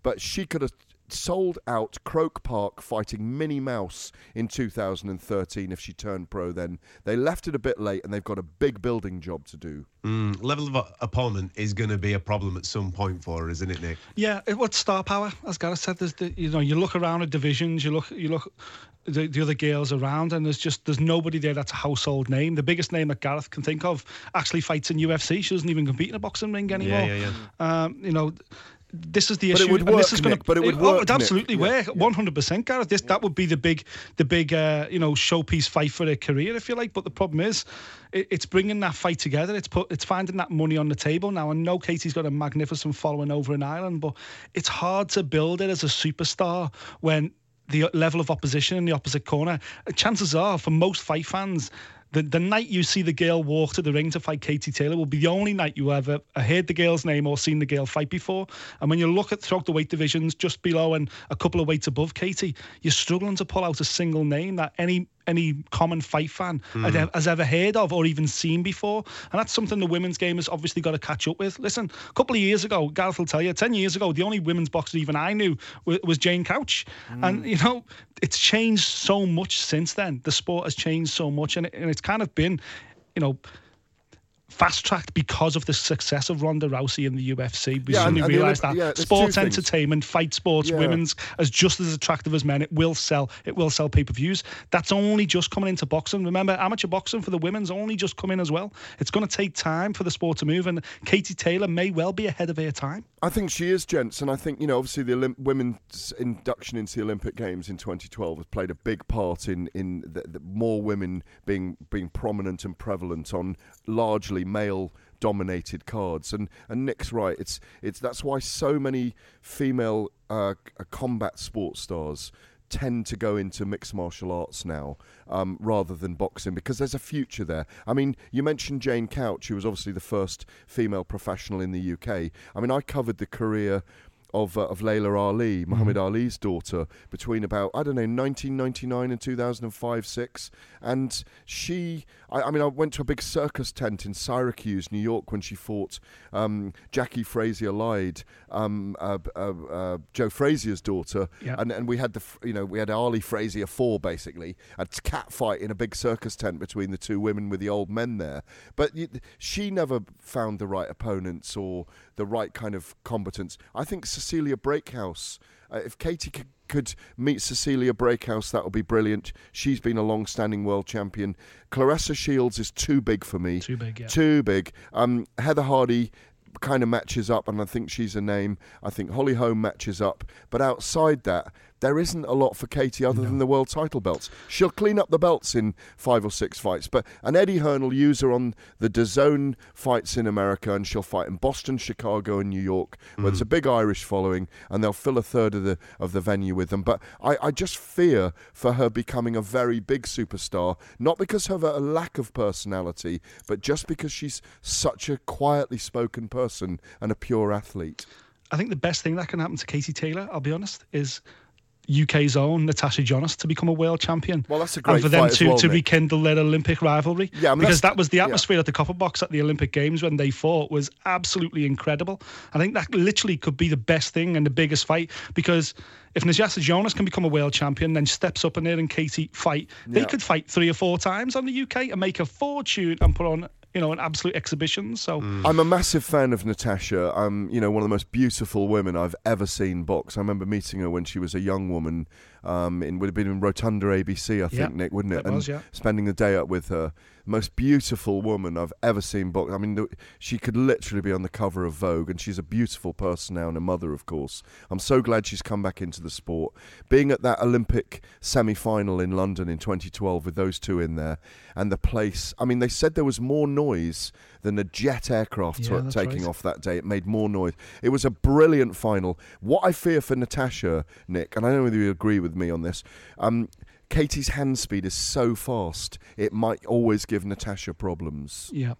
but she could have sold out Croke Park fighting Minnie Mouse in 2013 if she turned pro then. They left it a bit late and they've got a big building job to do. Mm, level of opponent is going to be a problem at some point for her, isn't it, Nick? Yeah, it, what's star power? As Gareth said, there's the, you know you look around at divisions, you look you look the, the other girls around, and there's just there's nobody there that's a household name. The biggest name that Gareth can think of actually fights in UFC. She doesn't even compete in a boxing ring anymore. yeah, yeah. Um, you know. This is the But it issue. would and this is gonna, Nick, but it would oh, work, it'd absolutely Nick. work. One hundred percent, Gareth. This that would be the big, the big, uh, you know, showpiece fight for her career, if you like. But the problem is, it, it's bringing that fight together. It's put, it's finding that money on the table now. I know Katie's got a magnificent following over in Ireland, but it's hard to build it as a superstar when the level of opposition in the opposite corner. Chances are, for most fight fans. The, the night you see the girl walk to the ring to fight Katie Taylor will be the only night you ever heard the girl's name or seen the girl fight before. And when you look at throughout the weight divisions, just below and a couple of weights above Katie, you're struggling to pull out a single name that any any common fight fan hmm. had has ever heard of or even seen before. And that's something the women's game has obviously got to catch up with. Listen, a couple of years ago, Gareth will tell you, 10 years ago, the only women's boxer even I knew was, was Jane Couch. Hmm. And, you know, it's changed so much since then. The sport has changed so much. And, it, and it's kind of been, you know, fast tracked because of the success of Ronda Rousey in the UFC. We Yeah, suddenly and- and the realised that yeah, sports entertainment, fight sports, Yeah. women's as just as attractive as men. It will sell. It will sell pay per views. That's only just coming into boxing. Remember, amateur boxing for the women's only just come in as well. It's going to take time for the sport to move, and Katie Taylor may well be ahead of her time. I think she is, gents, and I think you know obviously the Olymp- women's induction into the Olympic Games in 2012 has played a big part in in the, the more women being being prominent and prevalent on largely male dominated cards. And and Nick's right it's it's that's why so many female uh, combat sports stars tend to go into mixed martial arts now um, rather than boxing because there's a future there. I mean, you mentioned Jane Couch, who was obviously the first female professional in the UK. I mean, I covered the career of uh, of Laila Ali, Muhammad Ali's daughter, between about I don't know 1999 and 2005 six, and she. I, I mean, I went to a big circus tent in Syracuse, New York, when she fought um, Jackie Frazier Lyde, um, uh, uh, uh, Joe Frazier's daughter, Yeah. and and we had the you know we had Ali Frazier four basically a cat fight in a big circus tent between the two women with the old men there. But she never found the right opponents or the right kind of combatants. I think Cecilia Braekhus. Uh, if Katie could, could meet Cecilia Braekhus, that would be brilliant. She's been a long-standing world champion. Claressa Shields is too big for me. Too big, yeah. Too big. Um, Heather Hardy kind of matches up, and I think she's a name. I think Holly Holm matches up, but outside that, there isn't a lot for Katie other than the world title belts. She'll clean up the belts in five or six fights, but and Eddie Hearn will use her on the DAZN fights in America, and she'll fight in Boston, Chicago, and New York, where there's mm. a big Irish following, and they'll fill a third of the of the venue with them. But I, I just fear for her becoming a very big superstar, not because of a lack of personality, but just because she's such a quietly spoken person and a pure athlete. I think the best thing that can happen to Katie Taylor, I'll be honest, is UK's own Natasha Jonas to become a world champion. Well, that's a great and for them to, well, to rekindle their Olympic rivalry. Yeah, I mean, because that was the yeah. atmosphere at the Copper Box at the Olympic Games when they fought was absolutely incredible. I think that literally could be the best thing and the biggest fight because if Natasha Jonas can become a world champion, then steps up in there and Katie fight, they Yeah. could fight three or four times on the UK and make a fortune and put on. You know, an absolute exhibition. So mm. I'm a massive fan of Natasha. I'm, you know, one of the most beautiful women I've ever seen box. I remember meeting her when she was a young woman. Um, in would have been in Rotunda ABC, I think, Nick, wouldn't it? it and was, yeah. spending the day up with her. Most beautiful woman I've ever seen box. I mean, the, she could literally be on the cover of Vogue, and she's a beautiful person now and a mother, of course. I'm so glad she's come back into the sport. Being at that Olympic semi-final in London in 2012 with those two in there, and the place. I mean, they said there was more noise than a jet aircraft Yeah, ta- that's taking right. off that day. It made more noise. It was a brilliant final. What I fear for Natasha, Nick, and I don't know whether you agree with me on this. Um, Katie's hand speed is so fast; it might always give Natasha problems. yeah.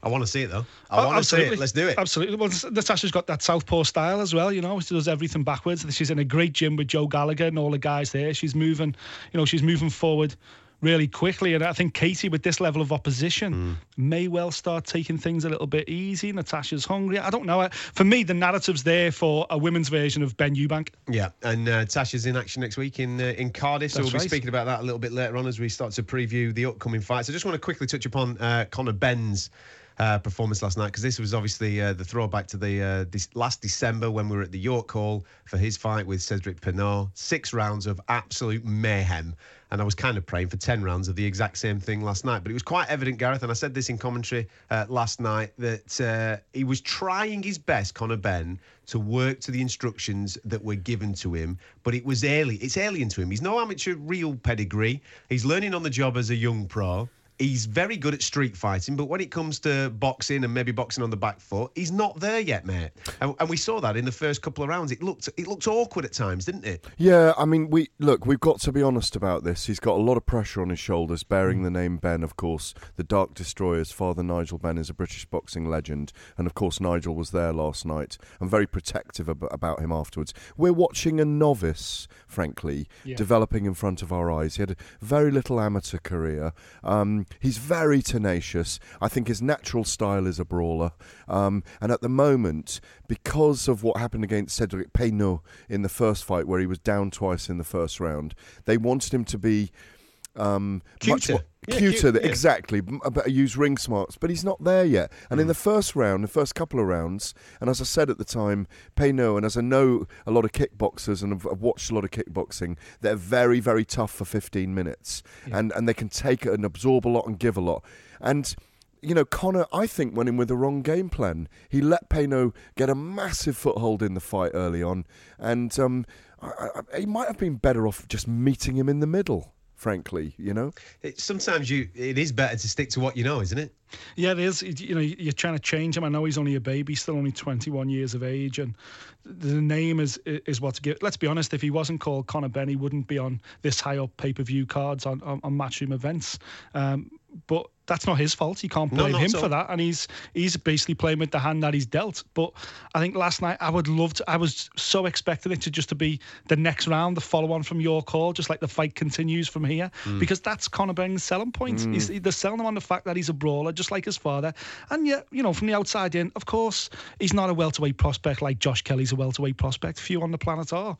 I want to see it though. I Oh, want to see it. Let's do it. Absolutely. Well, Natasha's got that southpaw style as well. You know, she does everything backwards. She's in a great gym with Joe Gallagher and all the guys there. She's moving, you know, she's moving forward really quickly. And I think Katie, with this level of opposition, Hmm. may well start taking things a little bit easy. Natasha's hungry. I don't know. For me, the narrative's there for a women's version of Benn Eubank. Yeah, and uh, Tasha's in action next week in uh, in Cardiff, so That's we'll be speaking about that a little bit later on as we start to preview the upcoming fights. I just want to quickly touch upon uh, Conor Benn's uh, performance last night because this was obviously uh, the throwback to the uh, this last December when we were at the York Hall for his fight with Cedric Peynaud. Six rounds of absolute mayhem. And I was kind of praying for 10 rounds of the exact same thing last night. But it was quite evident, Gareth, and I said this in commentary uh, last night, that uh, he was trying his best, Conor Benn, to work to the instructions that were given to him. But it was alien. It's alien to him. He's no amateur real pedigree. He's learning on the job as a young pro. He's very good at street fighting, but when it comes to boxing and maybe boxing on the back foot, he's not there yet, mate. And, and we saw that in the first couple of rounds. It looked it looked awkward at times, didn't it? Yeah, I mean, we look. We've got to be honest about this. He's got a lot of pressure on his shoulders, bearing the name Benn. Of course, the Dark Destroyer's father, Nigel Benn, is a British boxing legend, and of course, Nigel was there last night. I'm very protective ab- about him afterwards. We're watching a novice, frankly, Yeah. developing in front of our eyes. He had a very little amateur career. Um, he's very tenacious. I think his natural style is a brawler. Um, and at the moment, because of what happened against Cedric Peynaud in the first fight, where he was down twice in the first round, they wanted him to be. Um, much Cuter. more Yeah, cuter, cute, yeah. exactly. m- But use ring smarts, but he's not there yet. And in Mm. the first round, the first couple of rounds, and as I said at the time, Peynaud, and as I know a lot of kickboxers and I've, I've watched a lot of kickboxing, they're very, very tough for 15 minutes, and and they can take it and absorb a lot and give a lot. And you know, Connor, I think, went in with the wrong game plan. He let Peynaud get a massive foothold in the fight early on, and um, I, I, he might have been better off just meeting him in the middle. Frankly, you know. It, sometimes you, it is better to stick to what you know, isn't it? Yeah, it is. You know, you're trying to change him. I know he's only a baby, still only 21 years of age, and the name is is what's to give. Let's be honest. If he wasn't called Conor Benn, he wouldn't be on this high up pay per view cards on, on, on matchroom events. Um, but that's not his fault. You can't blame not him at for that, and he's he's basically playing with the hand that he's dealt. But I think last night I would love to. I was so expecting it to just to be the next round, the follow on from your call, just like the fight continues from here, Mm. because that's Conor Benn's selling point. He's, they're selling him on the fact that he's a brawler, just like his father. And yet, you know, from the outside in, of course, he's not a welterweight prospect like Josh Kelly's a welterweight prospect. Few on the planet are.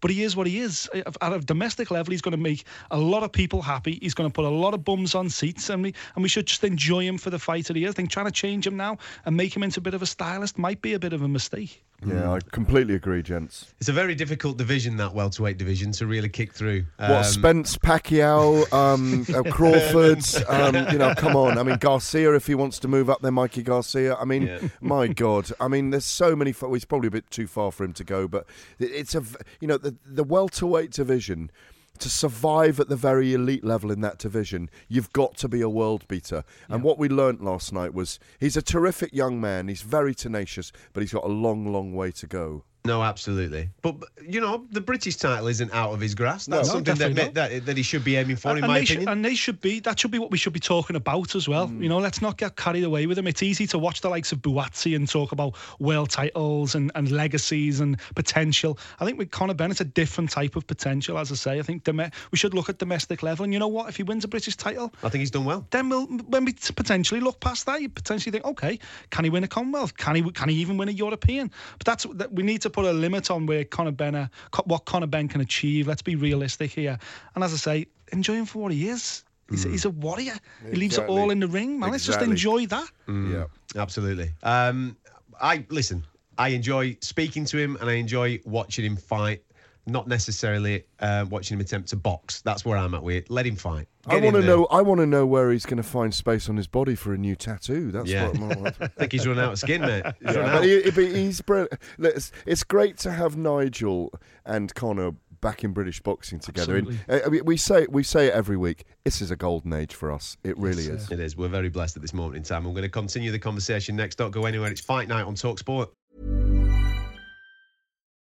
But he is what he is. At a domestic level, he's going to make a lot of people happy. He's going to put a lot of bums on seats, and we and we should just enjoy him for the fighter he is. I think trying to change him now and make him into a bit of a stylist might be a bit of a mistake. Yeah, I completely agree, gents. It's a very difficult division, that welterweight division, to really kick through. What Um, Spence, Pacquiao, um, [LAUGHS] uh, Crawford? um, you know, come on. I mean, Garcia, if he wants to move up there, Mikey Garcia. I mean, Yeah. [LAUGHS] my God. I mean, there's so many. Well, it's probably a bit too far for him to go, but it's a, you know the the welterweight division. To survive at the very elite level in that division, you've got to be a world beater. And what we learnt last night was he's a terrific young man. He's very tenacious, but he's got a long, long way to go. No, absolutely. But, you know, the British title isn't out of his grasp. That's No, something that, not. that that he should be aiming for, in and my should- opinion. and they should be. That should be what we should be talking about as well. Mm. You know, let's not get carried away with them. It's easy to watch the likes of Buatsi and talk about world titles and, and legacies and potential. I think with Conor Bennett's a different type of potential. As I say, I think dome- we should look at domestic level. And you know what? If he wins a British title, I think he's done well. then we'll when we potentially look past that, you potentially think, okay, can he win a Commonwealth? Can he can he even win a European? But that's that we need to put a limit on where Conor Benner, what Conor Benn can achieve. Let's be realistic here. And as I say, enjoy him for what he is. He's, he's a warrior. He leaves it all in the ring, man. Let's just enjoy that. Yeah. Absolutely. Um, I listen. I enjoy speaking to him, and I enjoy watching him fight. Not necessarily uh, watching him attempt to box. That's where I'm at with it. Let him fight. I want to know. I want to know where he's going to find space on his body for a new tattoo. That's Yeah. what I'm. [LAUGHS] I think he's run out of skin, mate. He's Yeah, but out. he, but he's brilliant. It's, it's great to have Nigel and Connor back in British boxing together. And, uh, we, we say we say it every week. This is a golden age for us. It really is. It is. We're very blessed at this moment in time. I'm going to continue the conversation next. Don't go anywhere. It's Fight Night on Talk Sport.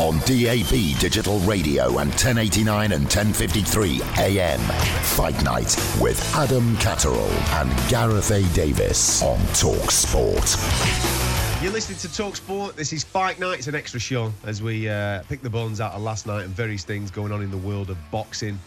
On DAB Digital Radio and 1089 and 1053 AM. Fight Night with Adam Catterall and Gareth A. Davis on Talk Sport. You're listening to Talk Sport. This is Fight Night. It's an extra show as we uh, pick the bones out of last night and various things going on in the world of boxing.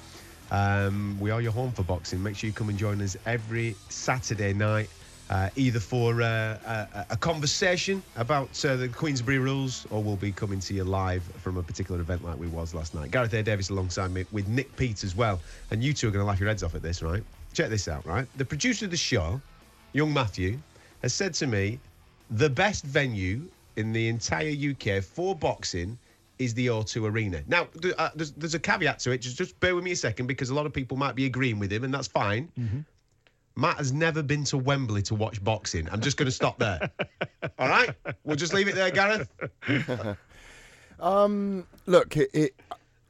Um, we are your home for boxing. Make sure you come and join us every Saturday night uh, either for uh, a, a conversation about uh, the Queensberry rules or we'll be coming to you live from a particular event like we was last night. Gareth A. Davis alongside me with Nick Peet as well. And you two are going to laugh your heads off at this, right? Check this out, right? The producer of the show, young Matthew, has said to me the best venue in the entire UK for boxing is the O2 Arena. Now, uh, there's, there's a caveat to it. Just, just bear with me a second because a lot of people might be agreeing with him, and that's fine. Matt has never been to Wembley to watch boxing. I'm just going to stop there. [LAUGHS] All right? We'll just leave it there, Gareth. [LAUGHS] Um, look, it, it,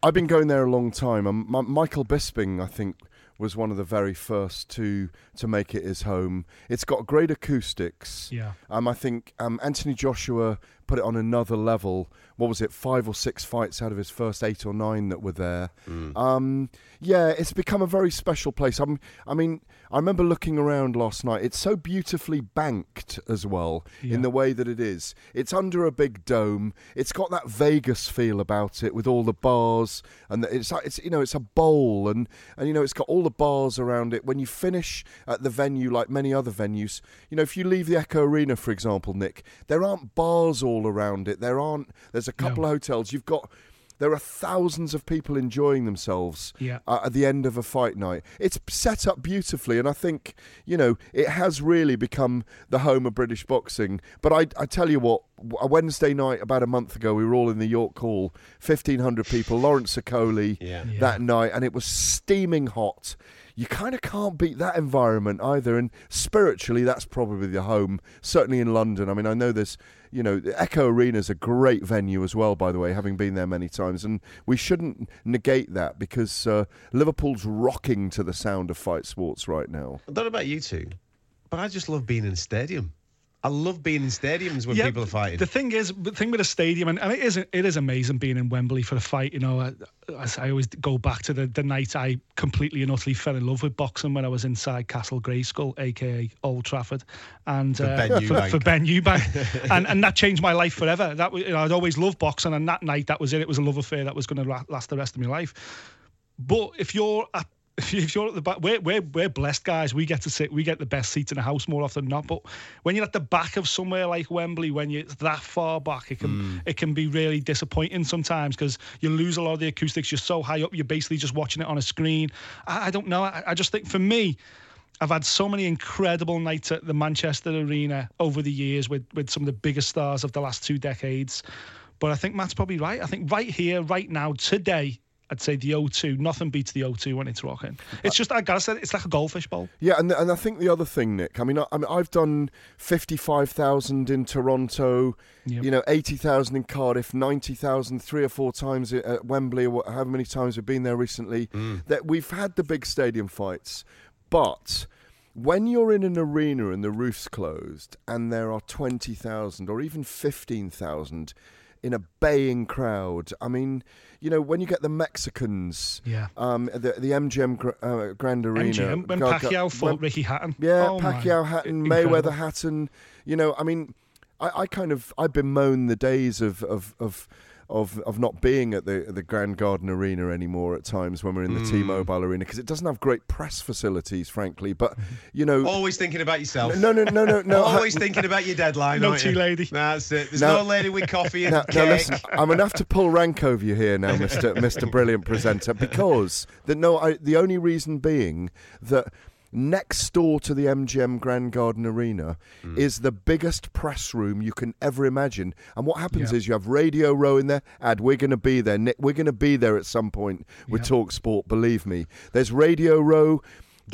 I've been going there a long time. Um, M- Michael Bisping, I think, was one of the very first to to make it his home. It's got great acoustics. Yeah. Um, I think um, Anthony Joshua put it on another level. What was it? Five or six fights out of his first eight or nine that were there. Um, yeah, it's become a very special place. I'm, I mean, I remember looking around last night. It's so beautifully banked as well Yeah. in the way that it is. It's under a big dome. It's got that Vegas feel about it with all the bars and the, it's it's you know it's a bowl and and you know it's got all the bars around it. When you finish at the venue, like many other venues, you know if you leave the Echo Arena, for example, Nick, there aren't bars all around it. There aren't. There's a couple of hotels. You've got. There are thousands of people enjoying themselves Yeah. uh, at the end of a fight night. It's set up beautifully, and I think you know it has really become the home of British boxing. But I, I tell you what, a Wednesday night about a month ago, we were all in the York Hall, fifteen hundred people, Lawrence Okolie [LAUGHS] Yeah. Yeah. that night, and it was steaming hot. You kind of can't beat that environment either, and spiritually, that's probably the home. Certainly in London. I mean, I know there's, you know, the Echo Arena is a great venue as well. By the way, having been there many times, and we shouldn't negate that because uh, Liverpool's rocking to the sound of fight sports right now. I don't know about you two, but I just love being in a stadium. I love being in stadiums when people are fighting. The thing is, the thing with a stadium, and, and it is it is amazing being in Wembley for a fight. You know, I, as I always go back to the, the night I completely and utterly fell in love with boxing when I was inside Castle Grey School, aka Old Trafford, and For uh, Benn [LAUGHS] Eubank. for Benn Eubank, [LAUGHS] and and that changed my life forever. That was, you know, I'd always loved boxing, and that night that was it. It was a love affair that was going to last the rest of my life. But if you're at if you're at the back, we're, we're, we're blessed guys. We get to sit, we get the best seats in the house more often than not. But when you're at the back of somewhere like Wembley, when you're that far back, it can mm. it can be really disappointing sometimes because you lose a lot of the acoustics. You're so high up, you're basically just watching it on a screen. I, I don't know. I, I just think for me, I've had so many incredible nights at the Manchester Arena over the years with, with some of the biggest stars of the last two decades. But I think Matt's probably right. I think right here, right now, today, I'd say the O2. Nothing beats the O2 when it's rocking. Uh, it's just, I gotta say, it's like a goldfish bowl. Yeah, and and I think the other thing, Nick. I mean, I, I mean, I've done fifty-five thousand in Toronto. Yep. You know, eighty thousand in Cardiff, ninety thousand three or four times at- at Wembley, or however many times we've been there recently. Mm. That we've had the big stadium fights, but when you're in an arena and the roof's closed and there are twenty thousand or even fifteen thousand in a baying crowd, I mean, you know, when you get the Mexicans, Yeah. um, the the MGM Gr- uh, Grand Arena, MGM, when Pacquiao fought when- Ricky Hatton. yeah, Oh, my. Pacquiao Hatton, Incredible. Mayweather Hatton. You know, I mean, I, I kind of I bemoan the days of of of. Of, of not being at the the Grand Garden Arena anymore at times when we're in the Mm. T-Mobile Arena because it doesn't have great press facilities, frankly. But you know, [LAUGHS] Always thinking about yourself. no, no, no, no, [LAUGHS] no. Always thinking about your deadline. No aren't tea you? lady. That's it. There's Now- no lady with coffee and [LAUGHS] now, cake. now listen, I'm enough to pull rank over you here now, Mister Mister Brilliant Presenter, because the no, I, the only reason being that next door to the MGM Grand Garden Arena mm. is the biggest press room you can ever imagine. And what happens Yeah. is you have Radio Row in there. Ad, we're going to be there. Nick, we're going to be there at some point with Yeah. Talk Sport. Believe me. There's Radio Row.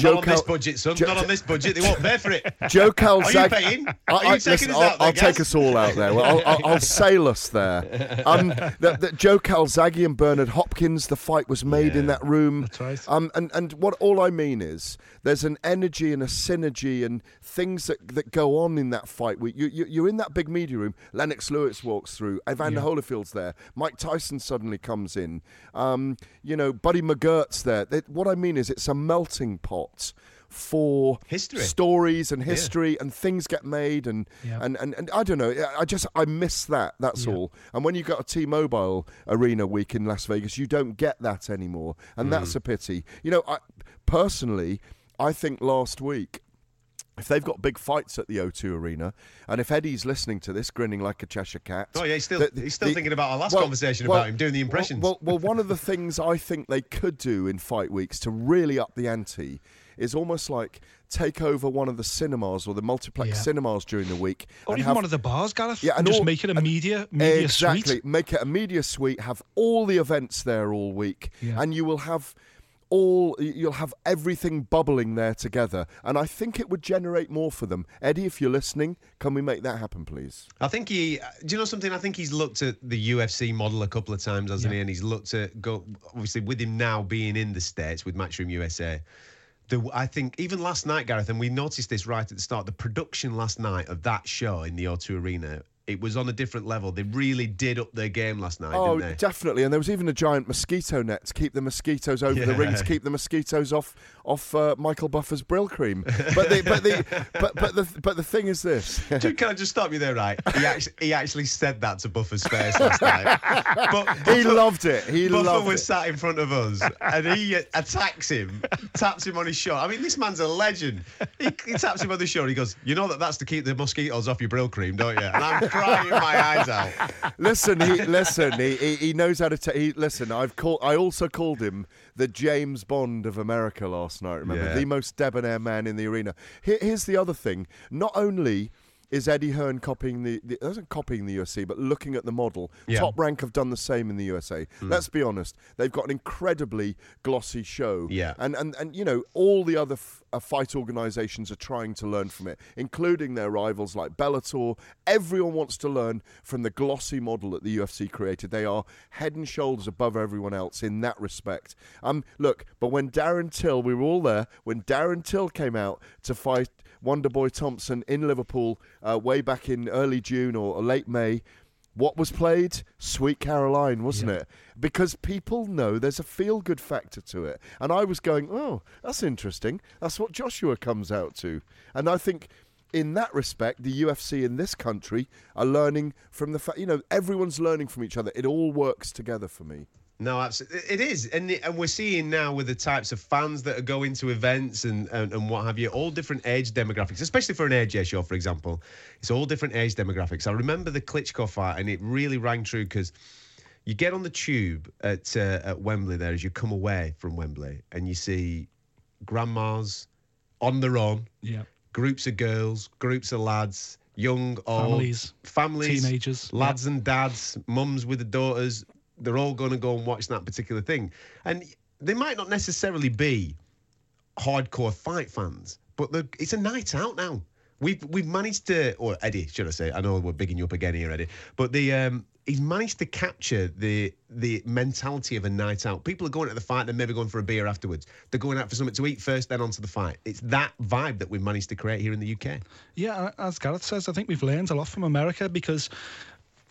Not on this budget, son. Jo- Not on this budget. They won't pay for it. Joe Calzaghe. [LAUGHS] Are you paying? Are you taking us I'll, out there, I'll take us all out there. Well, I'll, I'll, I'll sail us there. [LAUGHS] Um, the, the, Joe Calzaghe and Bernard Hopkins. The fight was made in that room. That's right. Um, and and what all I mean is there's an energy and a synergy and things that, that go on in that fight. We, you, you you're in that big media room. Lennox Lewis walks through. Evander. Holyfield's there. Mike Tyson suddenly comes in. Um, you know, Buddy McGirt's there. They- what I mean is it's a melting pot for History. stories and history and things get made and, Yeah. and, and, and I don't know I just I miss that that's Yeah. all and when you got a T-Mobile Arena week in Las Vegas you don't get that anymore and that's mm. a pity you know I personally I think last week if they've got big fights at the O2 Arena, and if Eddie's listening to this, grinning like a Cheshire cat. Oh yeah, he's still the- he's still the- thinking about our last well- conversation well- about him doing the well- impressions. Well, well, one of the [LAUGHS] things I think they could do in fight weeks to really up the ante is almost like take over one of the cinemas or the multiplex Yeah. cinemas during the week. Or and even have- one of the bars, Gareth. Yeah, and and just all- make it a media media exactly. suite. Make it a media suite. Have all the events there all week, Yeah. and you will have all. You'll have everything bubbling there together, and I think it would generate more for them. Eddie, if you're listening, can we make that happen, please? I think he. Uh, do you know something? I think he's looked at the UFC model a couple of times, hasn't he? And he's looked at go obviously with him now being in the states with Matchroom USA. The, I think even last night, Gareth, and we noticed this right at the start. The production last night of that show in the O2 Arena, it was on a different level. They really did up their game last night, Oh, didn't they? definitely. And there was even a giant mosquito net to keep the mosquitoes over the Yeah. ring, to keep the mosquitoes off off uh, Michael Buffer's Brylcreem. But the but the [LAUGHS] but but the but the thing is this. Dude, can I just stop you there, right? He actually, he actually said that to Buffer's face last night. But [LAUGHS] he loved it. He Buffer loved was it. sat in front of us and he uh, attacks him, taps him on his shoulder. I mean, this man's a legend. He, he taps him on the shoulder. He goes, You know that that's to keep the mosquitoes off your Brylcreem, don't you? Crying my eyes out. [LAUGHS] listen, he listen. He, he he knows how to. he listen. I've called. I also called him the James Bond of America last night. Remember, Yeah. the most debonair man in the arena. Here, here's the other thing. Not only. Is Eddie Hearn copying the, the isn't copying the UFC, but looking at the model? Yeah. Top Rank have done the same in the USA. Let's be honest; they've got an incredibly glossy show. Yeah. and and and you know all the other f- uh, fight organisations are trying to learn from it, including their rivals like Bellator. Everyone wants to learn from the glossy model that the UFC created. They are head and shoulders above everyone else in that respect. Um, look, but when Darren Till, we were all there when Darren Till came out to fight Wonderboy Thompson in Liverpool uh, way back in early June or late May. What was played? Sweet Caroline, wasn't it? Because people know there's a feel good factor to it. And I was going, oh, that's interesting. That's what Joshua comes out to. And I think in that respect, the UFC in this country are learning from the fact, you know, everyone's learning from each other. It all works together for me. No, absolutely. It is. And, and we're seeing now with the types of fans that are going to events and, and, and what have you, all different age demographics, especially for an AJ show, for example. It's all different age demographics. I remember the Klitschko fight, and it really rang true because you get on the tube at, uh, at Wembley there as you come away from Wembley, and you see grandmas on their own, Yeah. groups of girls, groups of lads, young, old, Families, families, teenagers, lads and dads, mums with the daughters. They're all going to go and watch that particular thing, and they might not necessarily be hardcore fight fans, but it's a night out now. We've we've managed to, or Eddie, should I say? I know we're bigging you up again here, Eddie, but the um, he's managed to capture the the mentality of a night out. People are going to the fight, they're maybe going for a beer afterwards. They're going out for something to eat first, then onto the fight. It's that vibe that we've managed to create here in the UK. Yeah, as Gareth says, I think we've learned a lot from America because.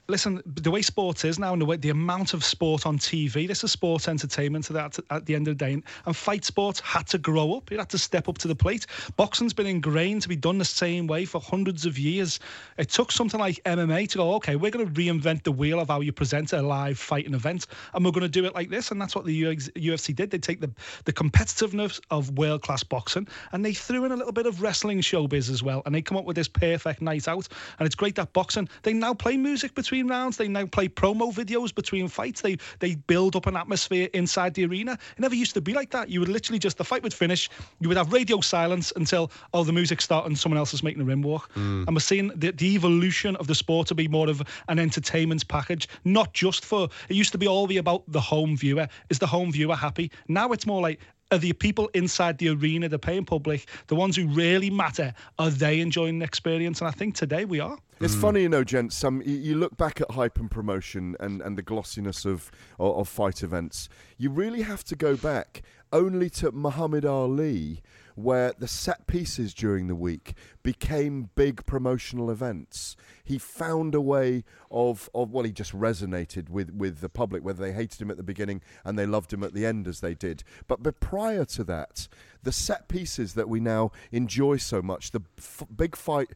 Listen, the way sport is now, and the way the amount of sport on TV, this is sports entertainment at, at the end of the day. And fight sports had to grow up. It had to step up to the plate. Boxing's been ingrained to be done the same way for hundreds of years. It took something like MMA to go, okay, we're going to reinvent the wheel of how you present a live fighting event, and we're going to do it like this. And that's what the UFC did. They take the, the competitiveness of world class boxing and they threw in a little bit of wrestling showbiz as well. And they come up with this perfect night out. And it's great that boxing, they now play music between rounds. They now play promo videos between fights. They they build up an atmosphere inside the arena. It never used to be like that. You would literally just, the fight would finish, you would have radio silence until, oh, the music started and someone else is making a ring walk. Hmm. And we're seeing the, the evolution of the sport to be more of an entertainment package, not just for, it used to be all be about the home viewer. Is the home viewer happy? Now it's more like, are the people inside the arena, the paying public, the ones who really matter, are they enjoying the experience? And I think today we are. It's funny, you know, gents. Some you look back at hype and promotion and, and the glossiness of, of of fight events. You really have to go back only to Muhammad Ali, where the set pieces during the week became big promotional events. He found a way of, of well, he just resonated with, with the public, whether they hated him at the beginning and they loved him at the end as they did. But but prior to that, the set pieces that we now enjoy so much, the f- big fight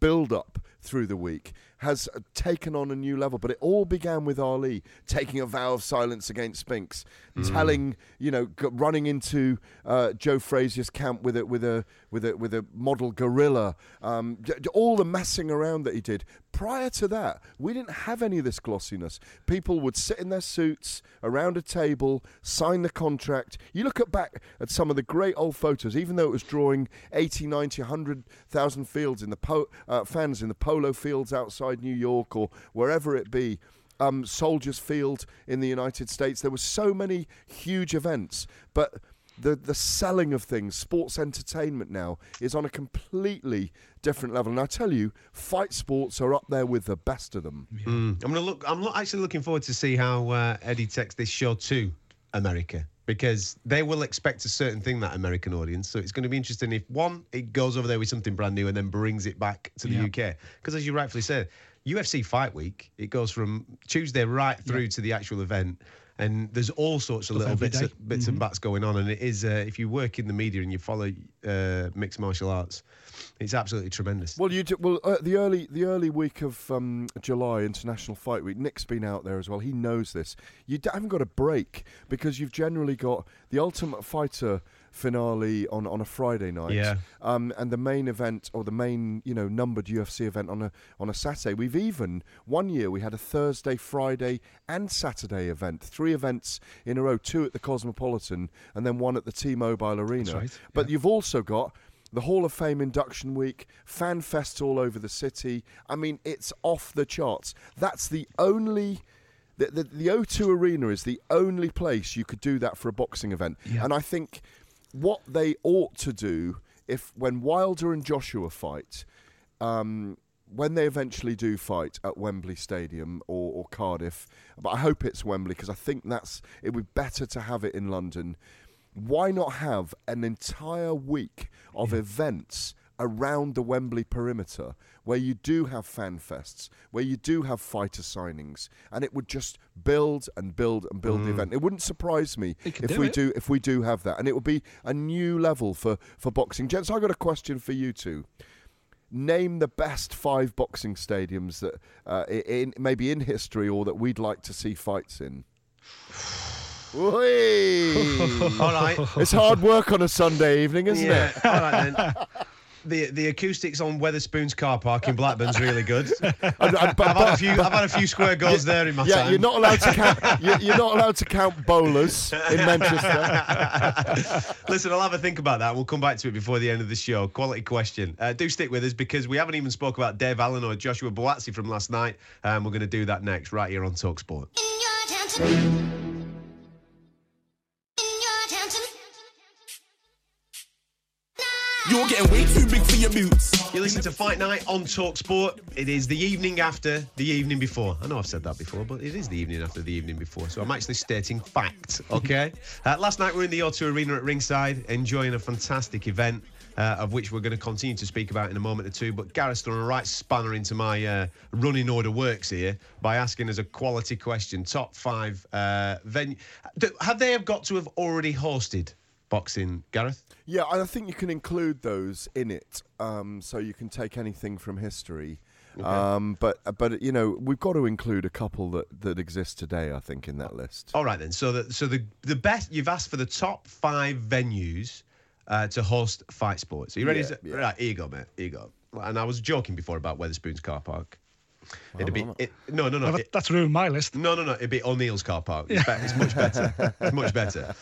build up through the week has taken on a new level. But it all began with Ali taking a vow of silence against Spinks, telling you know, running into uh, Joe Frazier's camp with a with a with a with a model gorilla. Um, all the messing around that he did. Prior to that, we didn't have any of this glossiness. People would sit in their suits around a table, sign the contract. You look at back at some of the great old photos, even though it was drawing 80, 90, 100,000 fields in the po- uh, fans in the polo fields outside New York or wherever it be. Um, Soldiers Field in the United States. There were so many huge events, but the the selling of things, sports entertainment now is on a completely different level. And I tell you, fight sports are up there with the best of them. Mm. I'm gonna look. I'm actually looking forward to see how uh, Eddie takes this show to America because they will expect a certain thing that American audience. So it's going to be interesting if one it goes over there with something brand new and then brings it back to the Yeah. UK. Because as you rightfully said, UFC Fight Week it goes from Tuesday right through to the actual event. And there's all sorts of Stuff little bits, of, bits and bats going on, and it is. Uh, if you work in the media and you follow uh, mixed martial arts, it's absolutely tremendous. Well, you do, well uh, the early the early week of um, July, International Fight Week. Nick's been out there as well. He knows this. You d- haven't got a break because you've generally got the Ultimate Fighter finale on, on a Friday night, Yeah. um, and the main event or the main you know numbered UFC event on a on a Saturday. We've even one year we had a Thursday, Friday, and Saturday event, three events in a row, two at the Cosmopolitan and then one at the T-Mobile Arena. right, But you've also got the Hall of Fame induction week, fan fests all over the city. I mean, it's off the charts. That's the only. The, the, the O2 Arena is the only place you could do that for a boxing event. Yeah. And I think what they ought to do, if when Wilder and Joshua fight, um, when they eventually do fight at Wembley Stadium or, or Cardiff, but I hope it's Wembley because I think that's it would be better to have it in London. Why not have an entire week of events around the Wembley perimeter where you do have fan fests, where you do have fighter signings, and it would just build and build and build the event. It wouldn't surprise me if do we it. do if we do have that, and it would be a new level for for boxing. Gents, I got a question for you two name the best five boxing stadiums that uh, i- in maybe in history or that we'd like to see fights in. [SIGHS] All right. it's hard work on a Sunday evening, isn't yeah. it? All right then. [LAUGHS] The, the acoustics on Wetherspoon's car park in Blackburn's really good. [LAUGHS] And- and- but- I've had a few. I've had a few square goals there in my yeah, time. you're not allowed to count. You're, you're not allowed to count bowlers in Manchester. [LAUGHS] Listen, I'll have a think about that. We'll come back to it before the end of the show. Quality question. Uh, do stick with us because we haven't even spoke about Dave Allen or Joshua Buatsi from last night. Um, we're going to do that next, right here on Talksport. You're getting way too big for your boots. You listen to Fight Night on Talksport. It is the evening after the evening before. I know I've said that before, but it is the evening after the evening before. So I'm actually stating fact, okay? [LAUGHS] uh, last night we were in the O2 Arena at ringside, enjoying a fantastic event. Uh, of which we're going to continue to speak about in a moment or two. But Gareth's done a right spanner into my uh, running order works here by asking us a quality question. Top five uh, venue. Have they have got to have already hosted boxing, Gareth? Yeah, and I think you can include those in it, um, so you can take anything from history. Um, but but you know we've got to include a couple that, that exist today. I think in that list. All right then. So the so the the best you've asked for the top five venues uh, to host fight sports. Are you ready? Yeah, to, yeah. Right, here you go, mate. Here you go. And I was joking before about Wetherspoon's car park. It'd be it, no, no, no. Well, it- that's ruined my list. no, no, no. It'd be O'Neill's car park. It's, bet- it's much [LAUGHS] better. it's much better.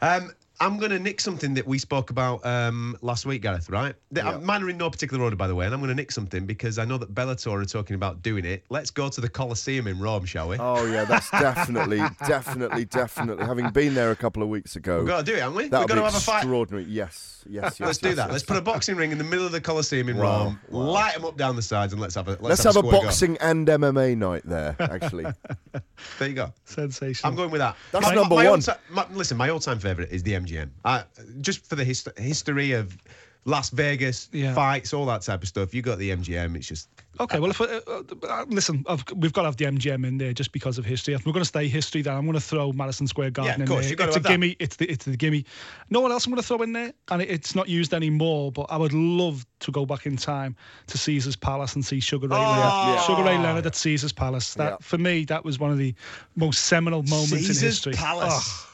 Um, I'm going to nick something that we spoke about um, last week, Gareth, right? The- uh, Mine are in no particular order, by the way, and I'm going to nick something because I know that Bellator are talking about doing it. Let's go to the Colosseum in Rome, shall we? Oh yeah, that's [LAUGHS] definitely, definitely, definitely. Having been there a couple of weeks ago, We've got to do it, haven't we? That'll We've got to be have a fight. extraordinary. Yes, yes, yes. Let's do yes, that. yes. Let's put a boxing ring in the middle of the Colosseum in Wow, Rome. wow. Light them up down the sides, and let's have a let's, Let's have a square go. boxing and MMA night there. Actually, [LAUGHS] There you go. Sensational. I'm going with that. That's My- number my one. all-ti- my- listen, my all-time favourite is the MGM. Uh, just for the hist- history of Las Vegas Yeah. fights, all that type of stuff. You got the MGM. It's just Okay, well, if uh, uh, uh, listen, I've, we've got to have the MGM in there just because of history. If we're going to stay history, then I'm going to throw Madison Square Garden of in course, there. you've got it's a have that. gimme. It's the it's the gimme. No one else I'm going to throw in there, and it, it's not used anymore. But I would love to go back in time to Caesar's Palace and see Sugar Ray Leonard. Oh. Sugar Ray Leonard at Caesar's Palace. That Yeah. for me, that was one of the most seminal moments in Caesar's history. Palace. Oh,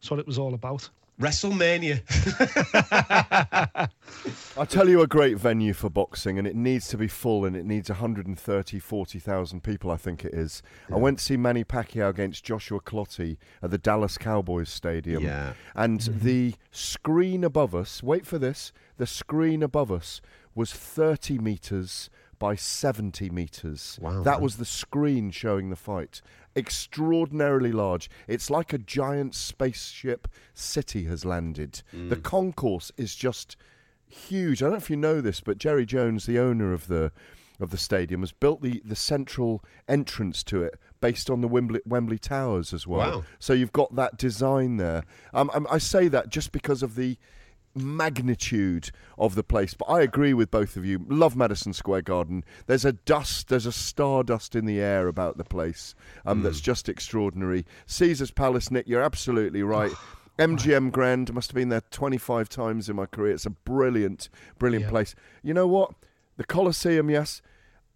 that's what it was all about. WrestleMania. [LAUGHS] I tell you a great venue for boxing, and it needs to be full, and it needs 130, 40,000 people, I think it is. I went to see Manny Pacquiao against Joshua Clottey at the Dallas Cowboys Stadium. Yeah. And mm-hmm. the screen above us, wait for this, the screen above us was 30 metres by 70 metres. Wow. That was the screen showing the fight. Extraordinarily large. It's like a giant spaceship city has landed. The concourse is just huge. I don't know if you know this, but Jerry Jones, the owner of the of the stadium, has built the, the central entrance to it based on the Wembley, Wembley Towers as well. Wow. So you've got that design there. Um, um, I say that just because of the magnitude of the place. But I agree with both of you. Love Madison Square Garden. There's a dust, there's a stardust in the air about the place um, that's just extraordinary. Caesar's Palace, Nick, you're absolutely right. [SIGHS] MGM Grand must have been there 25 times in my career. It's a brilliant, brilliant Yeah. place. You know what? The Colosseum, yes.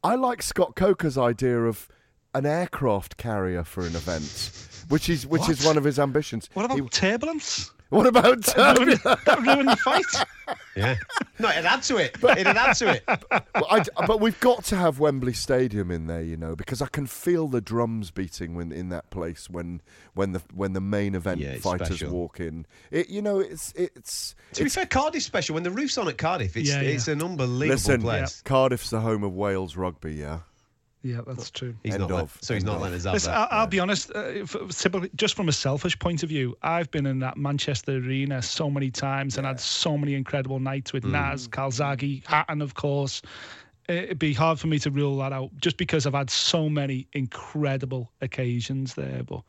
I like Scott Coker's idea of an aircraft carrier for an event, which is which is one of his ambitions. What about He- turbulence? What about That ruined, that ruined the fight. [LAUGHS] yeah. No, it'd add to it. But, It'd add to it. [LAUGHS] Well, I, but we've got to have Wembley Stadium in there, you know, because I can feel the drums beating when in that place when when the when the main event Yeah, fighters special. walk in. It, you know, it's it's. To be fair, Cardiff's special. When the roof's on at Cardiff, it's Yeah, yeah. it's an unbelievable listen, place. Cardiff's the home of Wales rugby. Yeah, Yeah, that's true. He's End not let- of. so he's End not of. letting us have Listen, that. I'll, I'll be honest. Uh, f- typically, just from a selfish point of view, I've been in that Manchester arena so many times and had so many incredible nights with Naz, Calzaghe, Hatton, of course. Uh, It'd be hard for me to rule that out just because I've had so many incredible occasions there. But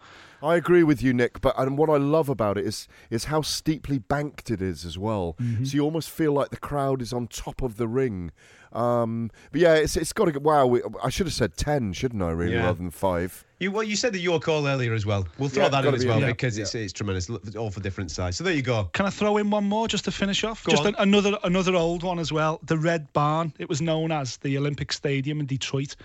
I agree with you, Nick. But and what I love about it is is how steeply banked it is as well. Mm-hmm. So you almost feel like the crowd is on top of the ring. Um, but yeah, it's it's got to get. Wow, we, I should have said ten, shouldn't I? Really, Yeah. rather than five. You well, you said the York Hall earlier as well. We'll throw Yeah, that in as be well in there. because it's it's tremendous. All for different sides. So there you go. can I throw in one more just to finish off? Go just on. an- another another old one as well. The Red Barn. It was known as the Olympic Stadium in Detroit.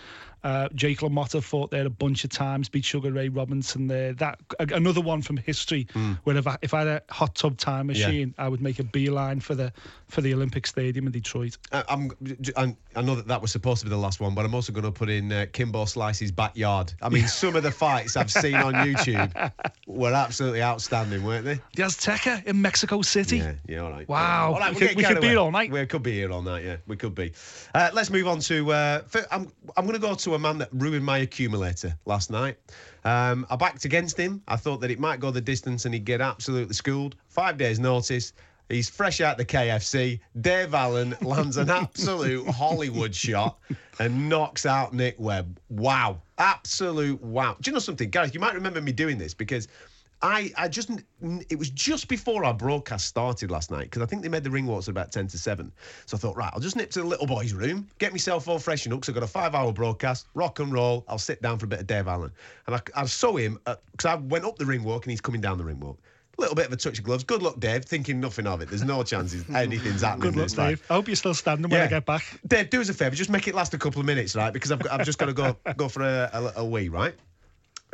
Uh, Jake LaMotta fought there a bunch of times, beat Sugar Ray Robinson there. That another one from history. Hmm. Where if I, if I had a hot tub time machine, I would make a beeline for the for the Olympic Stadium in Detroit. I, I'm, I'm, I know that that was supposed to be the last one, but I'm also going to put in uh, Kimbo Slice's backyard. I mean, [LAUGHS] some of the fights I've seen on YouTube were absolutely outstanding, weren't they? The Azteca in Mexico City. Yeah, yeah, all right. Wow. All right, We we're could- we could be here all night. We could be here all night, yeah. We could be. Uh, let's move on to. Uh, fir- I'm, I'm going to go to a man that ruined my accumulator last night. Um, I backed against him. I thought that it might go the distance and he'd get absolutely schooled. Five days' notice. He's fresh out the KFC. Dave Allen lands an absolute [LAUGHS] Hollywood shot and knocks out Nick Webb. Wow. Absolute wow. Do you know something, Gareth? You might remember me doing this because I, I just, it was just before our broadcast started last night because I think they made the ring walks at about 10 to 7. So I thought, right, I'll just nip to the little boy's room, get myself all freshened up because I've got a five hour broadcast, rock and roll. I'll sit down for a bit of Dave Allen. And I, I saw him uh, because I went up the ring walk and he's coming down the ring walk. A little bit of a touch of gloves. Good luck, Dave. Thinking nothing of it. There's no chances anything's happening. Good luck, fight. Dave. I hope you're still standing when I get back. Dave, do us a favour, just make it last a couple of minutes, right? Because I've, got, I've just got to go [LAUGHS] go for a, a, a wee, right?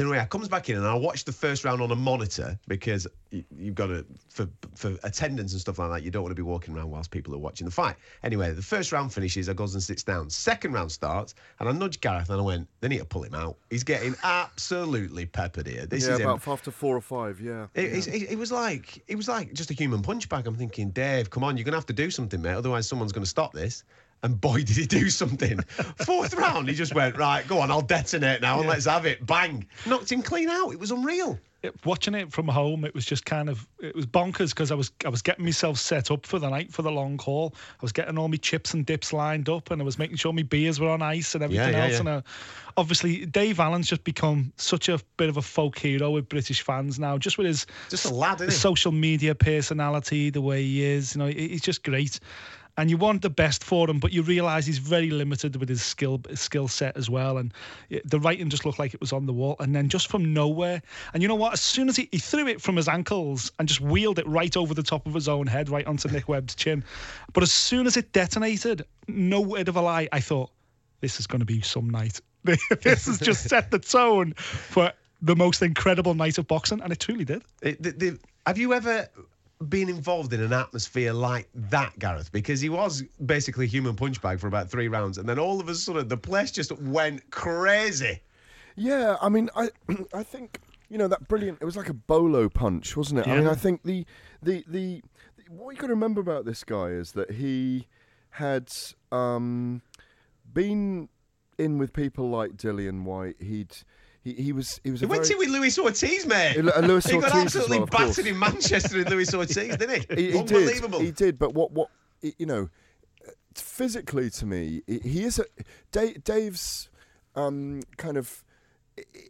Anyway, I comes back in and I watch the first round on a monitor because you, you've got to for for attendance and stuff like that. You don't want to be walking around whilst people are watching the fight. Anyway, the first round finishes. I goes and sits down. Second round starts, and I nudged Gareth and I went, "They need to pull him out. He's getting absolutely peppered here. This yeah, is him. about after four or five. Yeah. It, yeah. it, it was like it was like just a human punch bag. I'm thinking, Dave, come on, you're gonna have to do something, mate. Otherwise, someone's gonna stop this. And boy, did he do something! [LAUGHS] Fourth round, he just went right. Go on, I'll detonate now and let's have it. Bang! Knocked him clean out. It was unreal. it, watching it from home, it was just kind of it was bonkers because I was I was getting myself set up for the night for the long haul. I was getting all my chips and dips lined up, and I was making sure my beers were on ice and everything yeah, else. yeah. And uh, obviously, Dave Allen's just become such a bit of a folk hero with British fans now, just with his Just a lad, his social media personality, the way he is. You know, he- he's just great. And you want the best for him, but you realise he's very limited with his skill skill set as well. And the writing just looked like it was on the wall. And then just from nowhere, and you know what? As soon as he, he threw it from his ankles and just wheeled it right over the top of his own head, right onto Nick Webb's chin. But as soon as it detonated, no word of a lie, I thought this is going to be some night. [LAUGHS] this has just set the tone for the most incredible night of boxing, and it truly did. It, the, the, have you ever been involved in an atmosphere like that, Gareth? Because he was basically a human punch bag for about three rounds, and then all of a sudden the place just went crazy. Yeah, I mean, I [CLEARS THROAT] I think you know that brilliant. It was like a bolo punch, wasn't it? I mean, I think the the the what you got to remember about this guy is that he had um, been in with people like Dillian Whyte. He'd he, he was he was He a went very, in with Luis Ortiz, mate. Lu- Luis he got [LAUGHS] Ortiz absolutely well, battered in Manchester in Luis Ortiz, didn't he? [LAUGHS] he, he Unbelievable. did. He did. But what what you know, physically to me, he- is a Dave, Dave's um, kind of.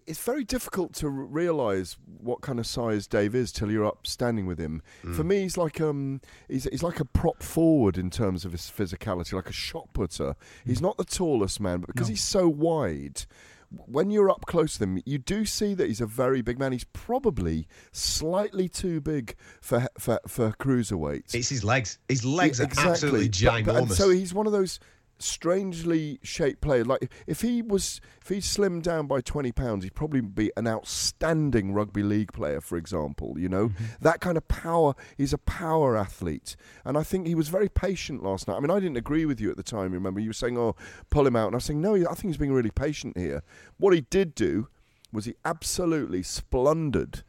It's very difficult to realise what kind of size Dave is till you're up standing with him. For me, he's like um, he's he's like a prop forward in terms of his physicality, like a shot putter. He's not the tallest man, but because he's so wide, when you're up close to him, you do see that he's a very big man. He's probably slightly too big for for for cruiserweights. It's his legs. His legs Yeah, are absolutely But- but- ginormous. so he's one of those strangely shaped player. Like if he was, if he slimmed down by twenty pounds, he'd probably be an outstanding rugby league player, for example. You know Mm-hmm. that kind of power. He's a power athlete, and I think he was very patient last night. I mean, I didn't agree with you at the time. Remember, you were saying, "Oh, pull him out," and I was saying, "No, I think he's being really patient here." What he did do was he absolutely splundered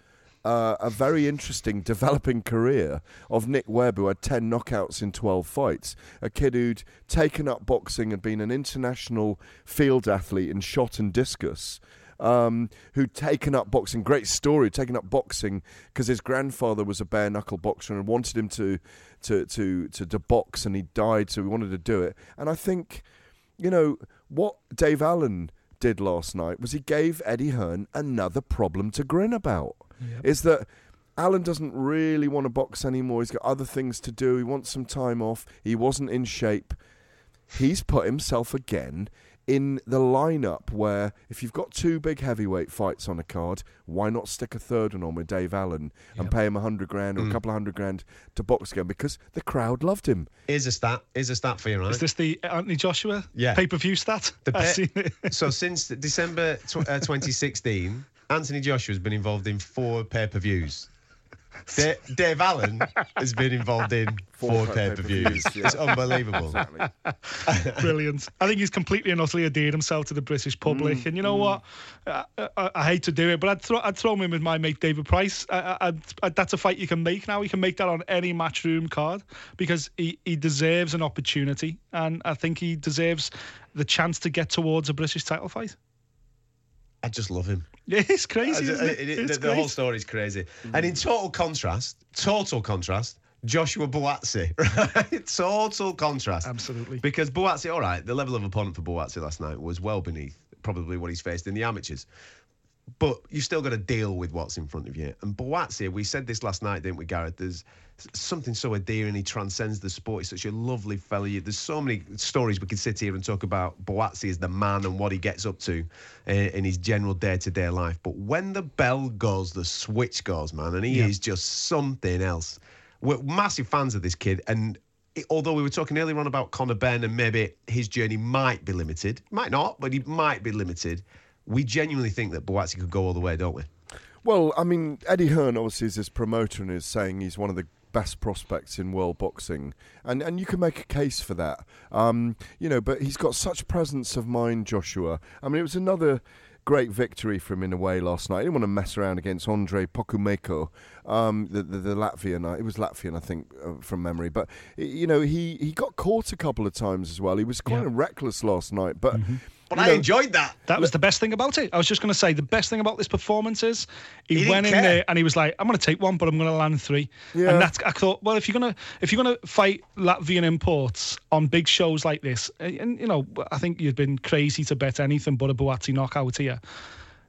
uh, a very interesting developing career of Nick Webb, who had 10 knockouts in 12 fights. A kid who'd taken up boxing and been an international field athlete in shot and discus. Um, who'd taken up boxing, great story, taken up boxing because his grandfather was a bare knuckle boxer and wanted him to, to, to, to, to box and he died, so he wanted to do it. And I think, you know, what Dave Allen did last night was he gave Eddie Hearn another problem to grin about. Is that Allen doesn't really want to box anymore. He's got other things to do. He wants some time off. He wasn't in shape. He's put himself again in the lineup where if you've got two big heavyweight fights on a card, why not stick a third one on with Dave Allen and pay him a hundred grand or a couple of hundred grand to box again because the crowd loved him. Here's a stat. Here's a stat for you, right? Is this the Anthony Joshua Yeah. pay per view stat? The [LAUGHS] I've seen it. so since December tw- uh, 2016, Anthony Joshua has been involved in four pay-per-views. Da- Dave Allen has been involved in four, Four pay-per-views. pay-per-views, yeah. It's unbelievable. Exactly. [LAUGHS] Brilliant. I think he's completely and utterly endeared himself to the British public. Mm. and you know what? I, I, I hate to do it, but I'd throw, I'd throw him in with my mate David Price. I, I, I, that's a fight you can make now. You can make that on any matchroom card because he, he deserves an opportunity. And I think he deserves the chance to get towards a British title fight. I just love him. Yeah, [LAUGHS] it's crazy, I- isn't I- it? it- It's the, the whole story is crazy. Mm. And in total contrast, total contrast, Joshua Buatsi, [LAUGHS] right? Total contrast. Absolutely. Because Buatsi, all right, the level of opponent for Buatsi last night was well beneath probably what he's faced in the amateurs. But you've still got to deal with what's in front of you. And Buatsi, we said this last night, didn't we, Gareth? There's something so endearing. He transcends the sport. He's such a lovely fella. There's so many stories we could sit here and talk about Buatsi as the man and what he gets up to uh, in his general day-to-day life. But when the bell goes, the switch goes, man, and he Yeah. is just something else. We're massive fans of this kid, and although we were talking earlier on about Conor Benn and maybe his journey might be limited, might not, but he might be limited. We genuinely think that Buatsi could go all the way, don't we? Well, I mean, Eddie Hearn obviously is his promoter and is saying he's one of the best prospects in world boxing, and and you can make a case for that. Um, you know, but he's got such presence of mind, Joshua. I mean, it was another great victory for him in a way last night. I didn't want to mess around against Andre Pokumeiko, um, the, the the Latvian. uh, It was Latvian, I think, uh, from memory. But you know, he he got caught a couple of times as well. He was kind of reckless last night, but. But you I know, enjoyed that. That was the best thing about it. I was just going to say the best thing about this performance is he, He went in care. there and he was like, "I'm going to take one, but I'm going to land three. Yeah. And that's I thought, well, if you're gonna if you're gonna fight Latvian imports on big shows like this, and, and, you know, I think you've been crazy to bet anything but a Buatsi knockout here.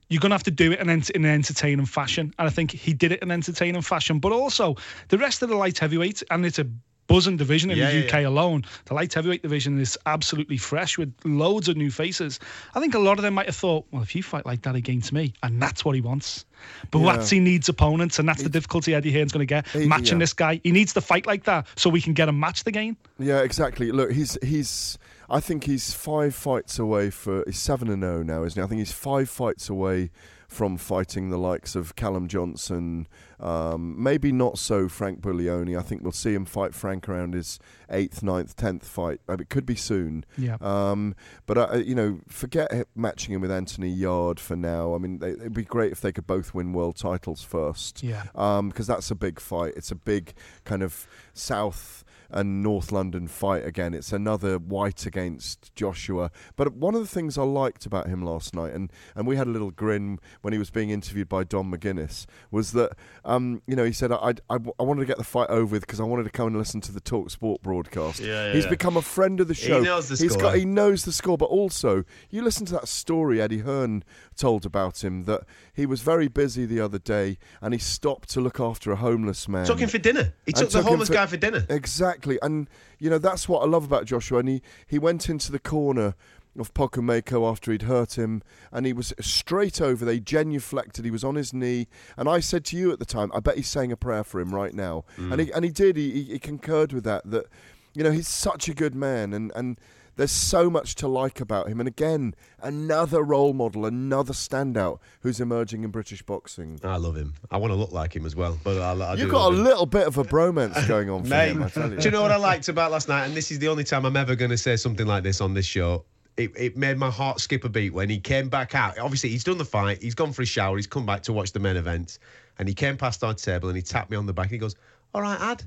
You're gonna have to do it in, in an entertaining fashion, and I think he did it in entertaining fashion. But also the rest of the light heavyweights, and it's a buzzing division in Yeah, the UK yeah. alone. The light heavyweight division is absolutely fresh with loads of new faces. I think a lot of them might have thought, well, if you fight like that against me, and that's what he wants. Buatsi needs opponents, and that's the difficulty Eddie Hearn's going to get. He- matching yeah. this guy. He needs to fight like that so we can get him matched again. Yeah, exactly. Look, he's he's. I think he's five fights away for. He's seven and zero now, isn't he? I think he's five fights away from fighting the likes of Callum Johnson. Um, maybe not so Frank Buglioni. I think we'll see him fight Frank around his eighth, ninth, tenth fight. It could be soon. Yeah. Um, but uh, you know, forget matching him with Anthony Yarde for now. I mean, they, it'd be great if they could both win world titles first. Yeah. Um, because that's a big fight. It's a big kind of South and North London fight again. It's another Whyte against Joshua. But one of the things I liked about him last night, and, and we had a little grin when he was being interviewed by Don McGuinness, was that um, you know he said I, I, I wanted to get the fight over with because I wanted to come and listen to the Talk Sport broadcast. Yeah, yeah, He's yeah. become a friend of the show. He knows the He's score. got he knows the score, but also you listen to that story Eddie Hearn told about him that he was very busy the other day and he stopped to look after a homeless man. Took him for dinner. He And took the homeless guy for dinner. Exactly, and you know that's what I love about Joshua. And he he went into the corner of Pokumeiko after he'd hurt him, and he was straight over They genuflected. He was on his knee, and I said to you at the time, I bet he's saying a prayer for him right now. Mm. And he and he did. He, he he concurred with that. That you know he's such a good man, and and. There's so much to like about him, and again, another role model, another standout who's emerging in British boxing. I love him. I want to look like him as well. But I, I You've got a him. little bit of a bromance [LAUGHS] going on, for Mate, him, I tell you. do you know what I liked about last night? And this is the only time I'm ever going to say something like this on this show. It, it made my heart skip a beat when he came back out. Obviously, he's done the fight. He's gone for a shower. He's come back to watch the main event, and he came past our table and he tapped me on the back and he goes, "All right, Ad."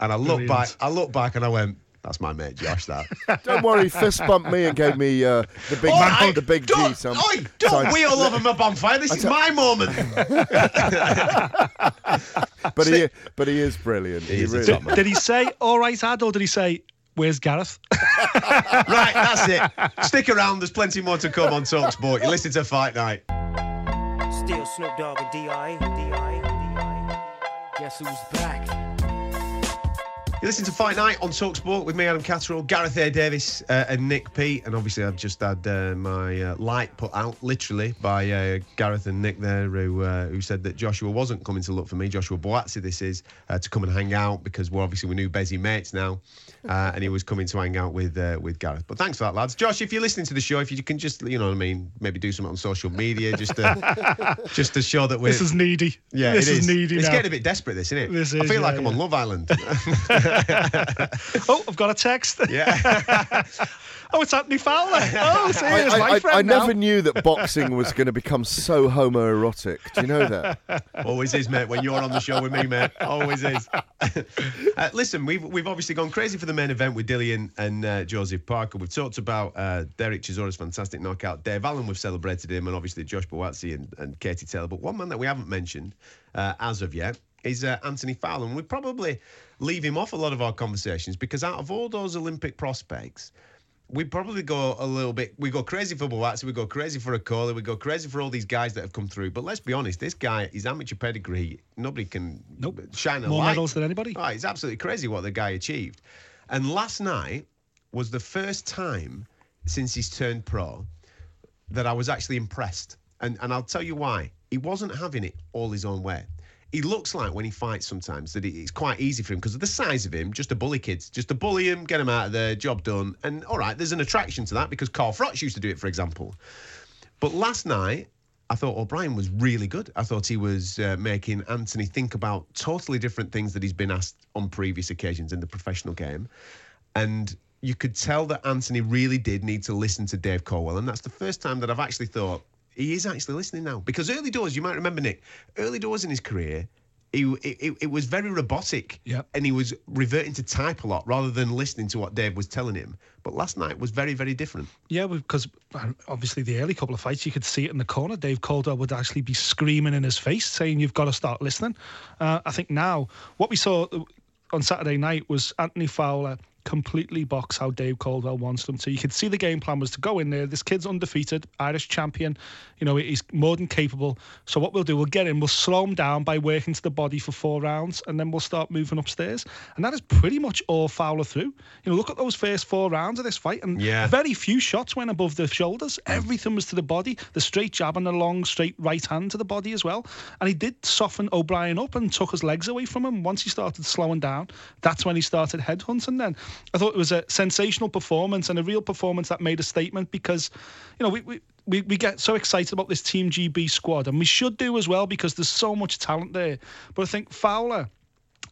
And I looked Brilliant. back. I looked back and I went, "That's my mate Josh." That. [LAUGHS] Don't worry, fist bumped me and gave me uh, the big All right, the big don't, G. Some, oi, don't sign- wheel over my bonfire. This is tell- my moment. [LAUGHS] but he but he is brilliant. He, is a really top man. Did he say, all right, Ad, or did he say, where's Gareth? [LAUGHS] right, that's it. Stick around. There's plenty more to come on Talksport. You listen to Fight Night. Still Snoop Dogg and D.I. D.I. D.I. Guess who's back? You listen to Fight Night on Talksport with me, Adam Catterall, Gareth A. Davis, uh, and Nick Peet And obviously, I've just had uh, my uh, light put out, literally, by uh, Gareth and Nick there, who uh, who said that Joshua wasn't coming to look for me. Joshua Buatsi, this is, uh, to come and hang out because we're obviously we're new busy mates now, uh, and he was coming to hang out with uh, with Gareth. But thanks for that, lads. Josh, if you're listening to the show, if you can just, you know what I mean, maybe do something on social media, just to [LAUGHS] just to show that we're. This is needy. yeah, this it is needy It's now. getting a bit desperate, this, isn't it? This is, I is, feel like I'm on. Love Island. [LAUGHS] [LAUGHS] Oh, I've got a text. yeah. Oh, it's Anthony Fowler. Oh, see, [LAUGHS] I, it's I- my I- friend I now. never knew that boxing was going to become so homoerotic. Do you know that? [LAUGHS] Always is, mate. When you're on the show with me, mate, always is. [LAUGHS] uh, listen, we've we've obviously gone crazy for the main event with Dillian and uh, Joseph Parker. We've talked about uh, Derek Chisora's fantastic knockout. Dave Allen, we've celebrated him, and obviously Josh Buatsi and, and Katie Taylor. But one man that we haven't mentioned uh, as of yet is uh, Anthony Fowler. And we probably leave him off a lot of our conversations because out of all those Olympic prospects, we probably go a little bit. We go crazy for Buatsi, we go crazy for Okolie, we go crazy for all these guys that have come through. But let's be honest, this guy, his amateur pedigree, nobody can Nope. shine a More light. medals than anybody. Oh, it's absolutely crazy what the guy achieved. And last night was the first time since he's turned pro that I was actually impressed. And and I'll tell you why. He wasn't having it all his own way. He looks like when he fights sometimes that it's quite easy for him because of the size of him, just to bully kids, just to bully him, get him out of there, job done. And all right, there's an attraction to that because Carl Froch used to do it, for example. But last night, I thought O'Brien was really good. I thought he was uh, making Anthony think about totally different things that he's been asked on previous occasions in the professional game. And you could tell that Anthony really did need to listen to Dave Caldwell. And that's the first time that I've actually thought he is actually listening now. Because early doors, you might remember, Nick, early doors in his career, he, it, it- was very robotic. Yep. And he was reverting to type a lot rather than listening to what Dave was telling him. But last night was very, very different. Yeah, because obviously the early couple of fights, you could see it in the corner. Dave Caldwell would actually be screaming in his face, saying, "You've got to start listening." Uh, I think now what we saw on Saturday night was Anthony Fowler completely box how Dave Caldwell wants them to. You could see the game plan was to go in there. This kid's undefeated, Irish champion. You know, he's more than capable. So what we'll do, we'll get him, we'll slow him down by working to the body for four rounds, and then we'll start moving upstairs. And that is pretty much all Fowler through. You know, look at those first four rounds of this fight, and Yeah. very few shots went above the shoulders. Mm. Everything was to the body, the straight jab and the long straight right hand to the body as well. And he did soften O'Brien up and took his legs away from him. Once he started slowing down, that's when he started headhunting. Then I thought it was a sensational performance and a real performance that made a statement because, you know, we. we we, we get so excited about this Team GB squad, and we should do as well because there's so much talent there. But I think Fowler,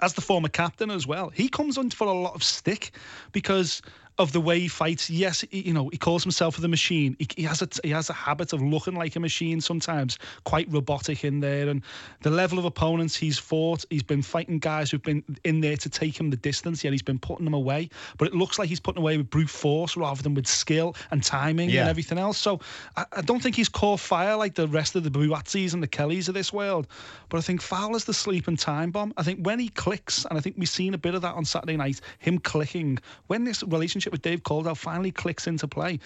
as the former captain as well, he comes on for a lot of stick because of the way he fights. Yes, he, you know he calls himself the machine. He, he has a he has a habit of looking like a machine sometimes, quite robotic in there. And the level of opponents he's fought, he's been fighting guys who've been in there to take him the distance. Yet he's been putting them away. But it looks like he's putting away with brute force rather than with skill and timing Yeah. and everything else. So I, I don't think he's caught fire like the rest of the Buatsis and the Kellys of this world. But I think Fowler's the sleeping time bomb. I think when he clicks, and I think we've seen a bit of that on Saturday night, him clicking, when this relationship with Dave Caldwell finally clicks into play,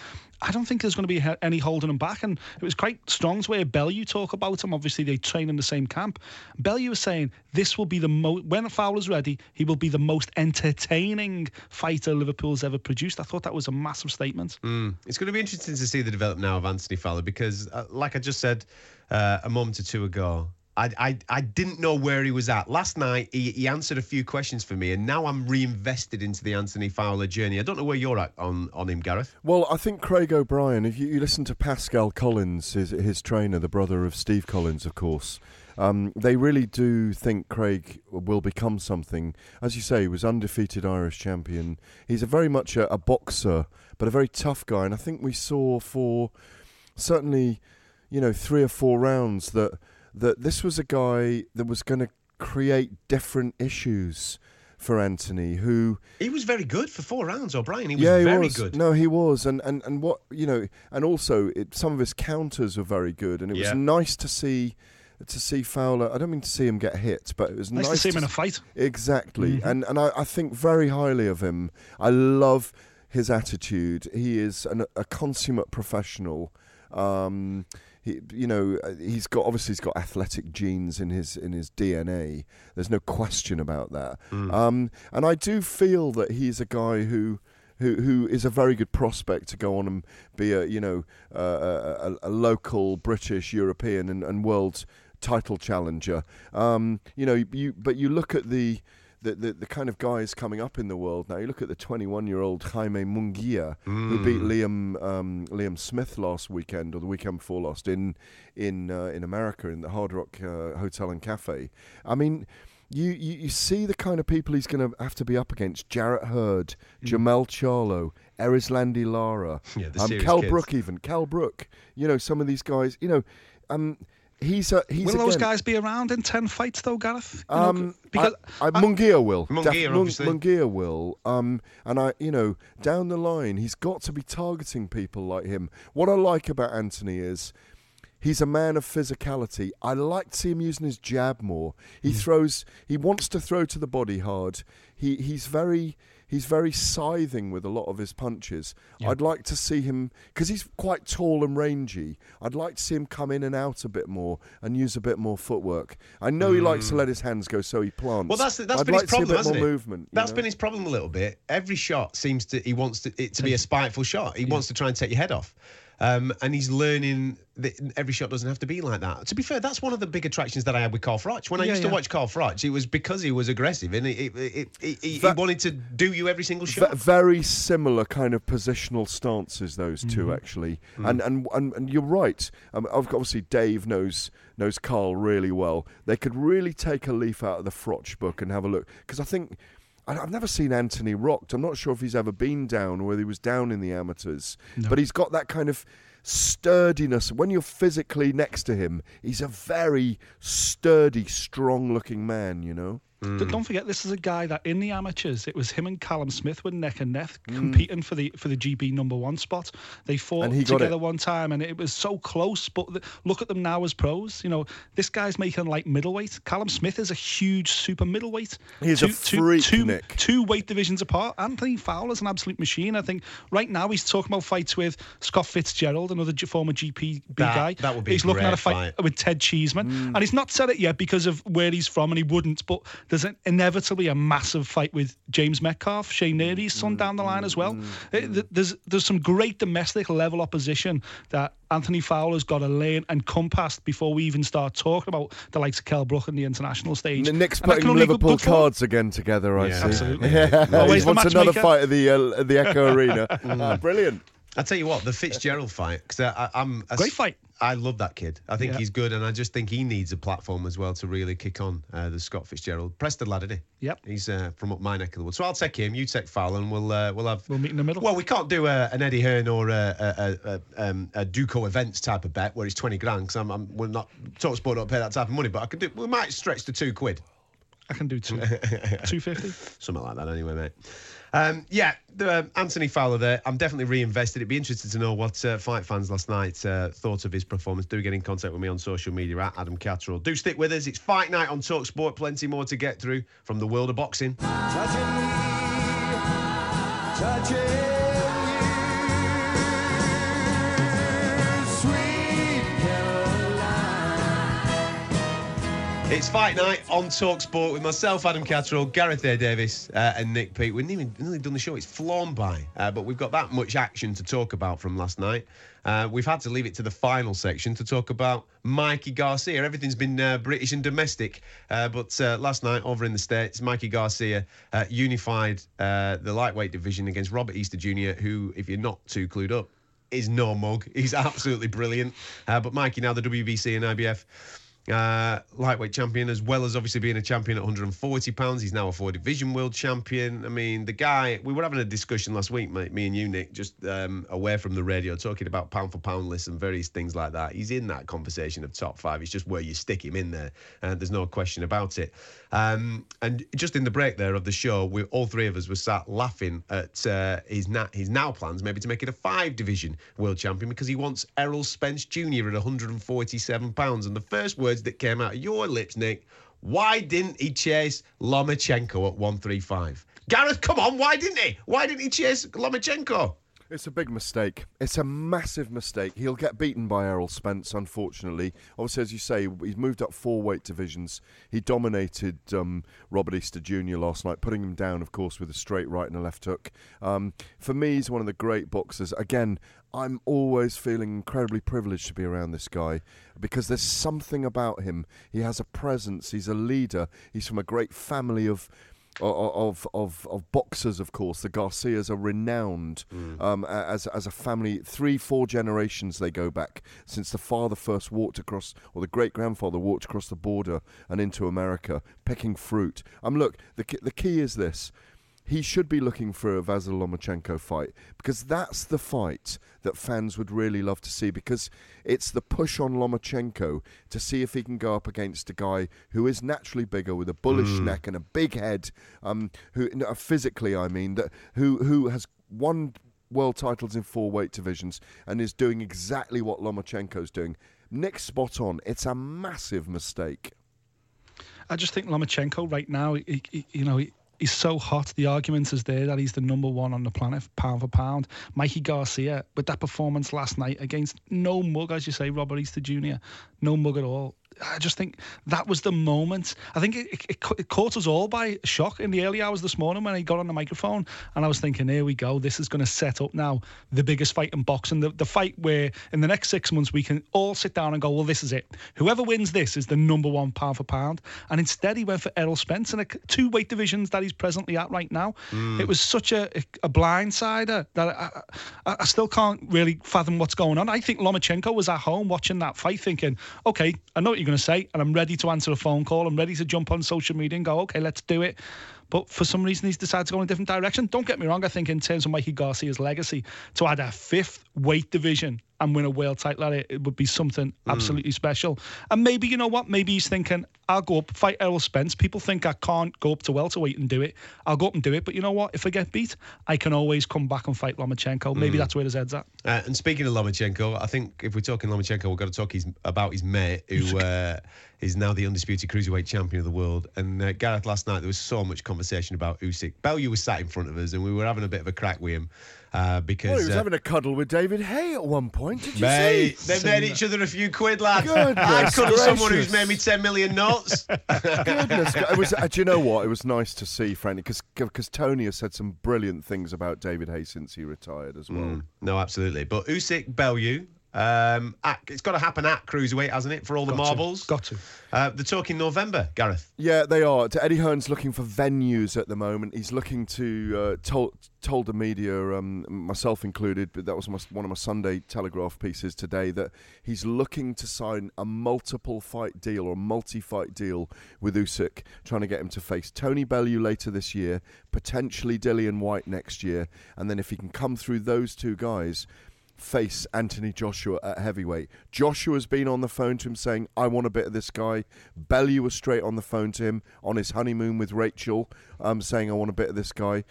I don't think there's going to be any holding him back. And it was quite strong to hear Bellew talk about him. Obviously, they train in the same camp. Bellew was saying this will be the most, when Fowler's ready, he will be the most entertaining fighter Liverpool's ever produced. I thought that was a massive statement. Mm. It's going to be interesting to see the development now of Anthony Fowler because, uh, like I just said uh, a moment or two ago, I, I I didn't know where he was at last night. He, he answered a few questions for me, and now I'm reinvested into the Anthony Fowler journey. I don't know where you're at on on him, Gareth. Well, I think Craig O'Brien, if you, you listen to Pascal Collins, his, his trainer, the brother of Steve Collins, of course, um, they really do think Craig will become something. As you say, he was undefeated Irish champion. He's a very much a, a boxer, but a very tough guy. And I think we saw for certainly, you know, three or four rounds that that this was a guy that was going to create different issues for Anthony, who He was very good for four rounds, O'Brien. He was yeah, he very was. good. No, he was, and and and what you know, and also it, some of his counters were very good, and it Yeah. was nice to see to see Fowler. I don't mean to see him get hit, but it was Nice nice, to see him in a fight. Exactly, Mhm. and and I, I think very highly of him. I love his attitude. He is an, a consummate professional. Um, he, you know, uh, he's got obviously he's got athletic genes in his in his DNA. There's no question about that. Mm. Um, and I do feel that he's a guy who. Who, who is a very good prospect to go on and be a you know uh, a, a, a local British European and, and world title challenger. Um, you know, you but you look at the the, the, the kind of guys coming up in the world now. You look at the 21 year old Jaime Munguia who beat Mm. Liam um, Liam Smith last weekend or the weekend before last in in uh, in America in the Hard Rock uh, Hotel and Cafe. I mean. You, you, you see the kind of people he's going to have to be up against: Jarrett Hurd, Jermell Charlo, Erislandy Lara, Mm. Yeah, um, Cal kids. Brook, even Kell Brook. You know, some of these guys. You know, um, he's a he's Will those guys be around in 10 fights, though, Gareth? You know, um, because I, I, Munguia will. Munguia, Def- Mun- obviously. Munguia will. Um, and I, you know, down the line, he's got to be targeting people like him. What I like about Anthony is he's a man of physicality. I like to see him using his jab more. He Hmm. throws. He wants to throw to the body hard. He he's very. He's very scything with a lot of his punches. I'd like to see him because he's quite tall and rangy. I'd like to see him come in and out a bit more and use a bit more footwork. I know he likes to mm. let his hands go, so he plants. Well, that's that's I'd been like his problem, hasn't it? movement. That's know? been his problem a little bit. Every shot seems to he wants to, it to be a spiteful shot. He wants to try and take your head off. Um, and he's learning that every shot doesn't have to be like that. To be fair, that's one of the big attractions that I had with Carl Froch. When I Yeah, used to watch Carl Froch, it was because he was aggressive and it, it, it, it, he, he wanted to do you every single shot. very similar kind of positional stances those 2 Mm-hmm. actually Mm. and, and and and you're right um, ob- obviously Dave knows knows Carl really well they could really take a leaf out of the Froch book and have a look because I think I- I've never seen Anthony rocked. I'm not sure if he's ever been down or whether he was down in the amateurs. But he's got that kind of sturdiness. When you're physically next to him he's a very sturdy strong looking man you know D- Don't forget, this is a guy that in the amateurs, it was him and Callum Smith were neck and neck competing for the for the GB number one spot. They fought he together one time, and it was so close. But th- look at them now as pros. You know, this guy's making like middleweight. Callum Smith is a huge super middleweight. He's a freak, two, Nick. two weight divisions apart. Anthony Fowler's an absolute machine. I think right now he's talking about fights with Scott Fitzgerald, another G- former GP That- guy. that would be a He's looking at a fight, fight. with Ted Cheeseman, Mm. and he's not said it yet because of where he's from, and he wouldn't. But there's an, inevitably a massive fight with James Metcalf, Shea Neary's son, down the line as well. Th- There's there's some great domestic level opposition that Anthony Fowler's got to learn and come past before we even start talking about the likes of Kell Brook and the international stage. Nick's And that can putting only go Liverpool good for him. cards again together. I Yeah, see. absolutely. [LAUGHS] Yeah. Always he wants another fight at the uh, at the Echo Arena. [LAUGHS] Ah, brilliant. I tell you what, the Fitzgerald fight because I, I'm a Great fight. I love that kid. I think Yeah. he's good, and I just think he needs a platform as well to really kick on. Uh, the Scott Fitzgerald, Preston lad, isn't he? Yep. He's uh, from up my neck of the woods. So I'll take him. You take Fowler, and we'll uh, we'll have. We'll meet in the middle. Well, we can't do a, an Eddie Hearn or a, a, a, a, um, a Duco events type of bet where it's twenty grand because I'm, I'm we're not Talk Sport don't pay that type of money, but I could do. We might stretch to two quid. I can do two, [LAUGHS] two fifty. Something like that, anyway, mate. Um, yeah, the, um, Anthony Fowler there. I'm definitely reinvested. It'd be interesting to know what uh, fight fans last night uh, thought of his performance. Do get in contact with me on social media at Adam Catterall. Do stick with us. It's fight night on Talk Sport. Plenty more to get through from the world of boxing. Touching touching It's fight night on Talk Sport with myself, Adam Catterall, Gareth A. Davis, uh, and Nick Peet. We haven't even nearly done the show. It's flown by, uh, but we've got that much action to talk about from last night. Uh, we've had to leave it to the final section to talk about Mikey Garcia. Everything's been uh, British and domestic, uh, but uh, last night over in the States, Mikey Garcia unified the lightweight division against Robert Easter Jr., who, if you're not too clued up, is no mug. He's [LAUGHS] absolutely brilliant. But Mikey, now the WBC and IBF uh, lightweight champion, as well as obviously being a champion at 140 pounds. He's now a four division world champion. I mean, the guy. We were having a discussion last week, mate, me and you, Nick, just um, away from the radio, talking about pound for pound lists and various things like that. He's in that conversation of top five. It's just where you stick him in there, and there's no question about it. Um, and just in the break there of the show, we all three of us were sat laughing at uh, his na- his now plans, maybe to make it a five division world champion because he wants Errol Spence Jr. at 147 pounds. And the first words that came out of your lips, Nick, why didn't he chase Lomachenko at 135? Gareth, come on, why didn't he? Why didn't he chase Lomachenko? It's a big mistake. It's a massive mistake. He'll get beaten by Errol Spence, unfortunately. Obviously, as you say, he's moved up four weight divisions. He dominated um, Robert Easter Jr. last night, putting him down, of course, with a straight right and a left hook. Um, for me, he's one of the great boxers. Again, I'm always feeling incredibly privileged to be around this guy because there's something about him. He has a presence. He's a leader. He's from a great family of of of of boxers, of course. The Garcias are renowned um, as as a family. Three, four generations they go back since the father first walked across, or the great grandfather walked across the border and into America, picking fruit. Um, look, the the key is this. He should be looking for a Vasil Lomachenko fight because that's the fight that fans would really love to see because it's the push on Lomachenko to see if he can go up against a guy who is naturally bigger with a bullish neck and a big head, um, who no, physically I mean that who who has won world titles in four weight divisions and is doing exactly what Lomachenko's doing. Nick's spot on. It's a massive mistake. I just think Lomachenko right now, he, he- you know, he, he's so hot. The argument is there that he's the number one on the planet, pound for pound. Mikey Garcia, with that performance last night against no mug, as you say, Robert Easter Jr., no mug at all. I just think that was the moment. I think it, it, it caught us all by shock in the early hours this morning when he got on the microphone, and I was thinking, here we go. This is going to set up now the biggest fight in boxing, the, the fight where in the next six months we can all sit down and go, well, this is it. Whoever wins this is the number one pound for pound. And instead, he went for Errol Spence in a two weight divisions that he's presently at right now. Mm. It was such a, a blindsider that I, I, I still can't really fathom what's going on. I think Lomachenko was at home watching that fight, thinking, okay, I know what you're going to say, and I'm ready to answer a phone call. I'm ready to jump on social media and go, okay, let's do it. But for some reason, he's decided to go in a different direction. Don't get me wrong. I think in terms of Mikey Garcia's legacy, to add a fifth weight division and win a world title at it, it would be something absolutely special. And maybe you know what? Maybe he's thinking, I'll go up fight Errol Spence. People think I can't go up to welterweight and do it. I'll go up and do it. But you know what? If I get beat, I can always come back and fight Lomachenko. Maybe that's where his head's at. Uh, and speaking of Lomachenko, I think if we're talking Lomachenko, we've got to talk his, about his mate, who [LAUGHS] uh, is now the undisputed cruiserweight champion of the world. And uh, Gareth, last night there was so much conversation about Usyk. Bellew was sat in front of us, and we were having a bit of a crack with him uh, because Well, he was uh, having a cuddle with David Haye at one point. Did you Mate, see? they made each other a few quid, lad. Goodness [LAUGHS] I cuddle someone who's made me 10 million notes. [LAUGHS] [LAUGHS] Goodness, it was. Uh, do you know what? It was nice to see, frankly, because Tony has said some brilliant things about David Haye since he retired as well. Mm, no, absolutely. But Usyk, Bellew, um, at, it's got to happen at cruiserweight, hasn't it, for all the Got to. marbles? Got to. Uh, they're talking November, Gareth. Yeah, they are. Eddie Hearn's looking for venues at the moment. He's looking to uh, told told the media, um, myself included, but that was my, one of my Sunday Telegraph pieces today that he's looking to sign a multiple fight deal or multi fight deal with Usyk, trying to get him to face Tony Bellew later this year, potentially Dillian Whyte next year, and then if he can come through those two guys face Anthony Joshua at heavyweight. Joshua's been on the phone to him saying, I want a bit of this guy. Bellew was straight on the phone to him on his honeymoon with Rachel, um, saying, I want a bit of this guy.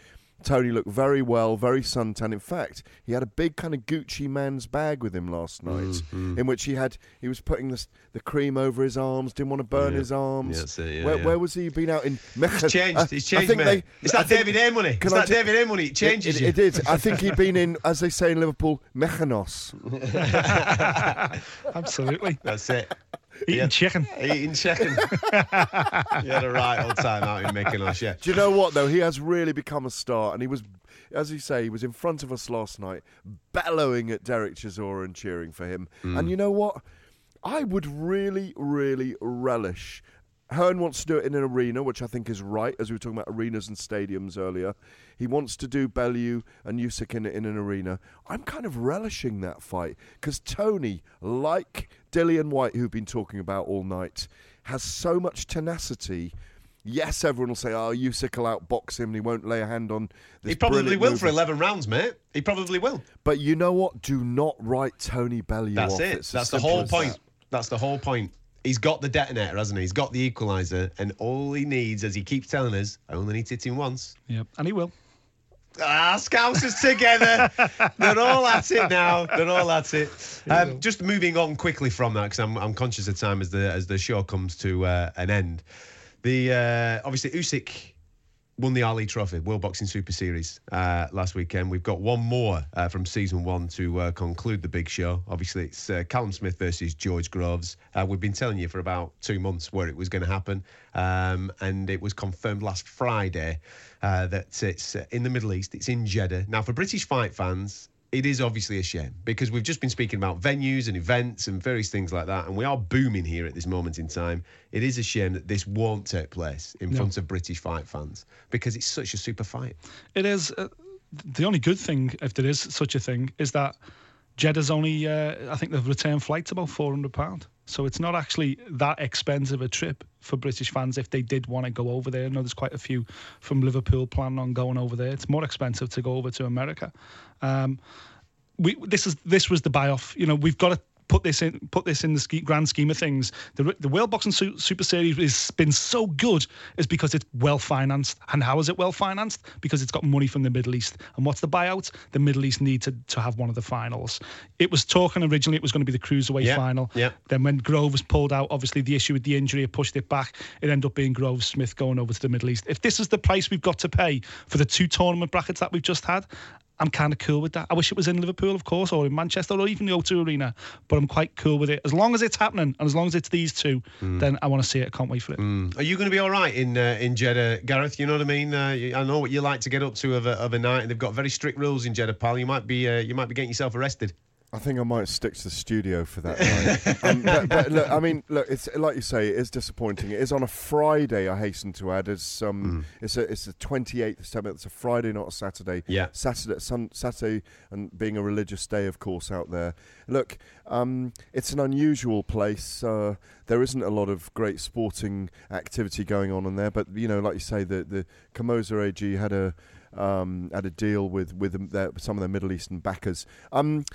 Tony looked very well, very suntan. In fact, he had a big kind of Gucci man's bag with him last night, in which he had he was putting the the cream over his arms, didn't want to burn Yeah. his arms. Yeah, that's it, yeah, where, yeah. where was he? Been out in Mecca? It's changed. Uh, it's I changed, think mate. they- it's I that think- David A money. Can It's I that t- David A money. It changes it, you. it is. I think he'd been in, as they say in Liverpool, Mechanos. [LAUGHS] Absolutely. That's it. Eating Yeah. chicken. Eating chicken. you had a right old time out in Mykonos, yeah. Do you know what though? He has really become a star, and he was, as you say, he was in front of us last night, bellowing at Derek Chisora and cheering for him. Mm. And you know what? I would really, really relish. Hearn wants to do it in an arena, which I think is right, as we were talking about arenas and stadiums earlier. He wants to do Bellew and Usyk in, in an arena. I'm kind of relishing that fight because Tony, like Dillian Whyte, who've been talking about all night, has so much tenacity. Yes, everyone will say, "Oh, Usyk will outbox him, and he won't lay a hand on." This He probably will movement." for 11 rounds, mate. He probably will. But you know what? Do not write Tony Bellew That's off. it. It's That's the whole point. that. That's the whole point. He's got the detonator, hasn't he? He's got the equalizer, and all he needs, as he keeps telling us, I only need to hit him once. Yep. And he will. Ah, Scousers together. They're all at it now. They're all at it. Um, just moving on quickly from that, because I'm, I'm conscious of time as the as the show comes to uh, an end. The uh, obviously Usyk won the Ali Trophy, World Boxing Super Series uh, last weekend. We've got one more uh, from season one to uh, conclude the big show. Obviously, it's uh, Callum Smith versus George Groves. Uh, we've been telling you for about two months where it was going to happen, um, and it was confirmed last Friday uh, that it's in the Middle East. It's in Jeddah. Now, for British fight fans, it is obviously a shame because we've just been speaking about venues and events and various things like that, and we are booming here at this moment in time. It is a shame that this won't take place in No. front of British fight fans because it's such a super fight. It is. Uh, the only good thing, if there is such a thing, is that Jeddah's only, uh, I think the return flight's about £400. So it's not actually that expensive a trip for British fans if they did want to go over there. I know there's quite a few from Liverpool planning on going over there. It's more expensive to go over to America. Um, we this is this was the buy off. You know, we've got to put this in put this in the grand scheme of things. The the World Boxing Su- Super Series has been so good is because it's well financed. And how is it well financed? Because it's got money from the Middle East. And what's the buyout? The Middle East need to, to have one of the finals. It was talking originally it was going to be the cruiserweight Yeah, final. yeah. Then when Grove was pulled out, obviously the issue with the injury it pushed it back. It ended up being Grove Smith going over to the Middle East. If this is the price we've got to pay for the two tournament brackets that we've just had, I'm kind of cool with that. I wish it was in Liverpool, of course, or in Manchester, or even the O2 Arena, but I'm quite cool with it. As long as it's happening and as long as it's these two, then I want to see it. I can't wait for it. Are you going to be all right in uh, in Jeddah, Gareth? You know what I mean. Uh, I know what you like to get up to of a, of a night, and they've got very strict rules in Jeddah, pal. You might be uh, you might be getting yourself arrested. I think I might stick to the studio for that night. um, [LAUGHS] but, but look, I mean, look, it's like you say, it is disappointing. It is on a Friday. I hasten to add, it's um, it's a, it's the twenty eighth of September. It's a Friday, not a Saturday. Yeah. Saturday, sun, Saturday, and being a religious day, of course, out there. Look, um, it's an unusual place. Uh, there isn't a lot of great sporting activity going on in there, but you know, like you say, the the Comosa AG had a um, had a deal with with their, some of their Middle Eastern backers. Um,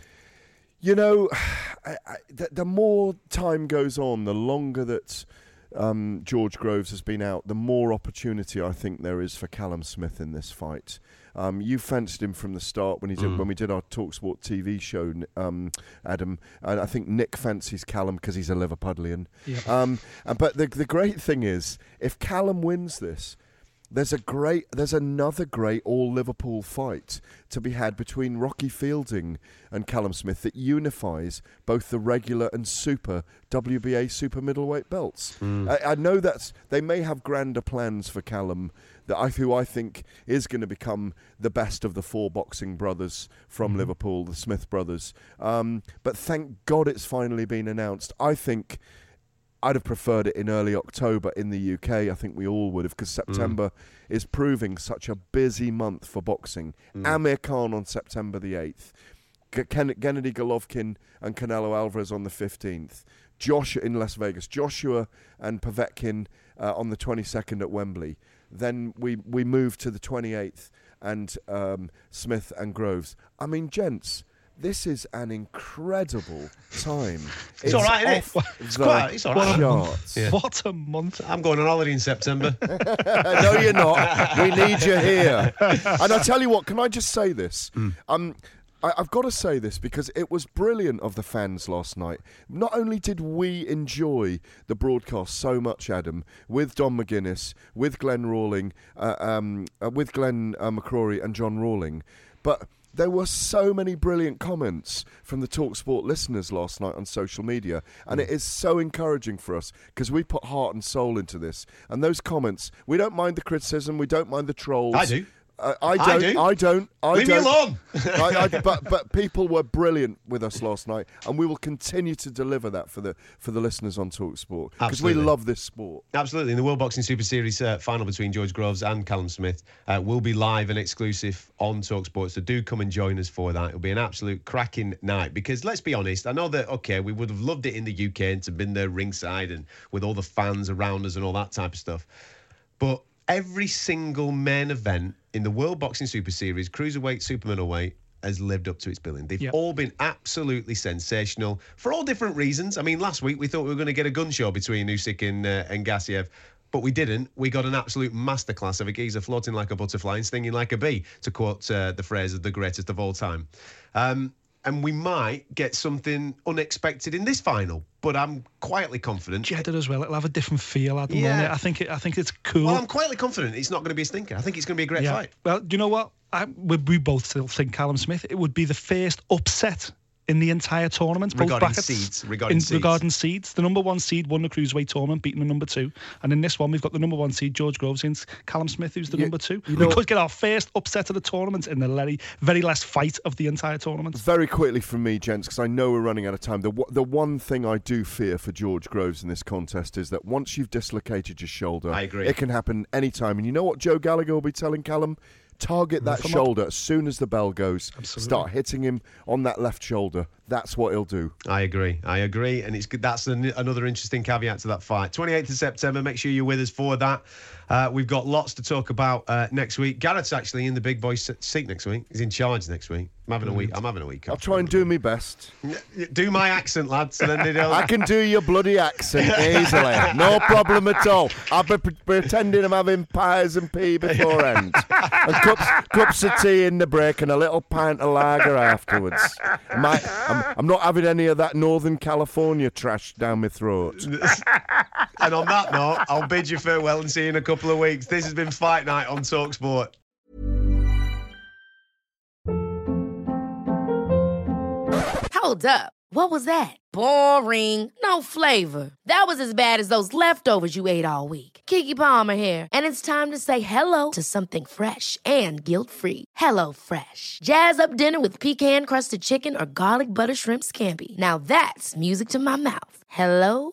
you know, [SIGHS] I, I, the, the more time goes on, the longer that um, George Groves has been out, the more opportunity I think there is for Callum Smith in this fight. Um, you fancied him from the start when he did Mm. when we did our Talksport TV show, um, Adam, and I think Nick fancies Callum because he's a Liverpudlian. Yeah. Um, and, but the the great thing is, if Callum wins this, there's a great, there's another great all Liverpool fight to be had between Rocky Fielding and Callum Smith that unifies both the regular and super WBA super middleweight belts. I, I know that they may have grander plans for Callum, that I who I think is going to become the best of the four boxing brothers from Liverpool, the Smith brothers. Um, but thank God it's finally been announced. I think. I'd have preferred it in early October in the UK. I think we all would have, because September is proving such a busy month for boxing. Amir Khan on September the 8th, G- Ken- Gennady Golovkin and Canelo Alvarez on the 15th, Joshua in Las Vegas, Joshua and Povetkin uh, on the 22nd at Wembley. Then we, we move to the 28th and um, Smith and Groves. I mean, gents. This is an incredible time. [LAUGHS] It's all right, off isn't it? It's quite- it's all right. charts. Yeah. [LAUGHS] What a month. I'm going on holiday in September. [LAUGHS] no, you're not. We need you here. And I tell you what, can I just say this? Um, I, I've got to say this because it was brilliant of the fans last night. Not only did we enjoy the broadcast so much, Adam, with Don McGuinness, with Glenn Rawling, uh, um, uh, with Glenn uh, McCrory and John Rawling, but there were so many brilliant comments from the Talksport listeners last night on social media, and mm. it is so encouraging for us because we put heart and soul into this. And those comments, we don't mind the criticism, we don't mind the trolls. I do. I I don't. do. I don't. I Leave don't. alone. I, I, [LAUGHS] but but people were brilliant with us last night, and we will continue to deliver that for the for the listeners on Talksport because we love this sport. Absolutely. And the World Boxing Super Series uh, final between George Groves and Callum Smith uh, will be live and exclusive on Talksport. So do come and join us for that. It'll be an absolute cracking night because let's be honest, I know that, okay, we would have loved it in the UK and to have been there ringside and with all the fans around us and all that type of stuff. But every single main event in the World Boxing Super Series, cruiserweight, super middleweight, has lived up to its billing. They've Yep. all been absolutely sensational for all different reasons. I mean, last week we thought we were going to get a gun show between Usyk and, uh, and Gassiev. But we didn't. We got an absolute masterclass of a geezer floating like a butterfly and stinging like a bee, to quote uh, the phrase of the greatest of all time. Um, and we might get something unexpected in this final, but I'm quietly confident. Jeddah as well. It'll have a different feel. Adam, Yeah. I think. It, I think it's cool. Well, I'm quietly confident it's not going to be a stinker. I think it's going to be a great yeah. fight. Well, do you know what? I, we, we both still think Callum Smith. It would be the first upset in the entire tournament. Both Regarding brackets. seeds, regarding in, seeds. regarding seeds. The number one seed won the cruiserweight tournament, beating the number two. And in this one, we've got the number one seed, George Groves, against Callum Smith, who's the You- number two. you we could get our first upset of the tournament in the very, very last fight of the entire tournament. Very quickly from me, gents, because I know we're running out of time. The the one thing I do fear for George Groves in this contest is that once you've dislocated your shoulder, I agree. it can happen any time. And you know what Joe Gallagher will be telling Callum? Target that Rough him up. shoulder as soon as the bell goes. Absolutely. Start hitting him on that left shoulder. That's what he'll do. I agree. I agree, and it's good. That's an, another interesting caveat to that fight. 28th of September. Make sure you're with us for that. Uh, we've got lots to talk about uh, next week. Gareth's actually in the big boy seat next week. He's in charge next week. I'm having a week. I'm having a week. I'll try and do my best. do my accent, lads, and then they [LAUGHS] don't. I can do your bloody accent easily. No problem at all. I'll be pre- pretending I'm having pies and pea beforehand. and cups, cups of tea in the break and a little pint of lager afterwards. My, I'm, I'm not having any of that Northern California trash down my throat. [LAUGHS] and on that note, I'll bid you farewell and see you in a couple of weeks. This has been Fight Night on Talksport. Hold up. What was that? Boring. No flavor. That was as bad as those leftovers you ate all week. Keke Palmer here, and it's time to say hello to something fresh and guilt-free. Hello Fresh. Jazz up dinner with pecan-crusted chicken or garlic butter shrimp scampi. Now that's music to my mouth. Hello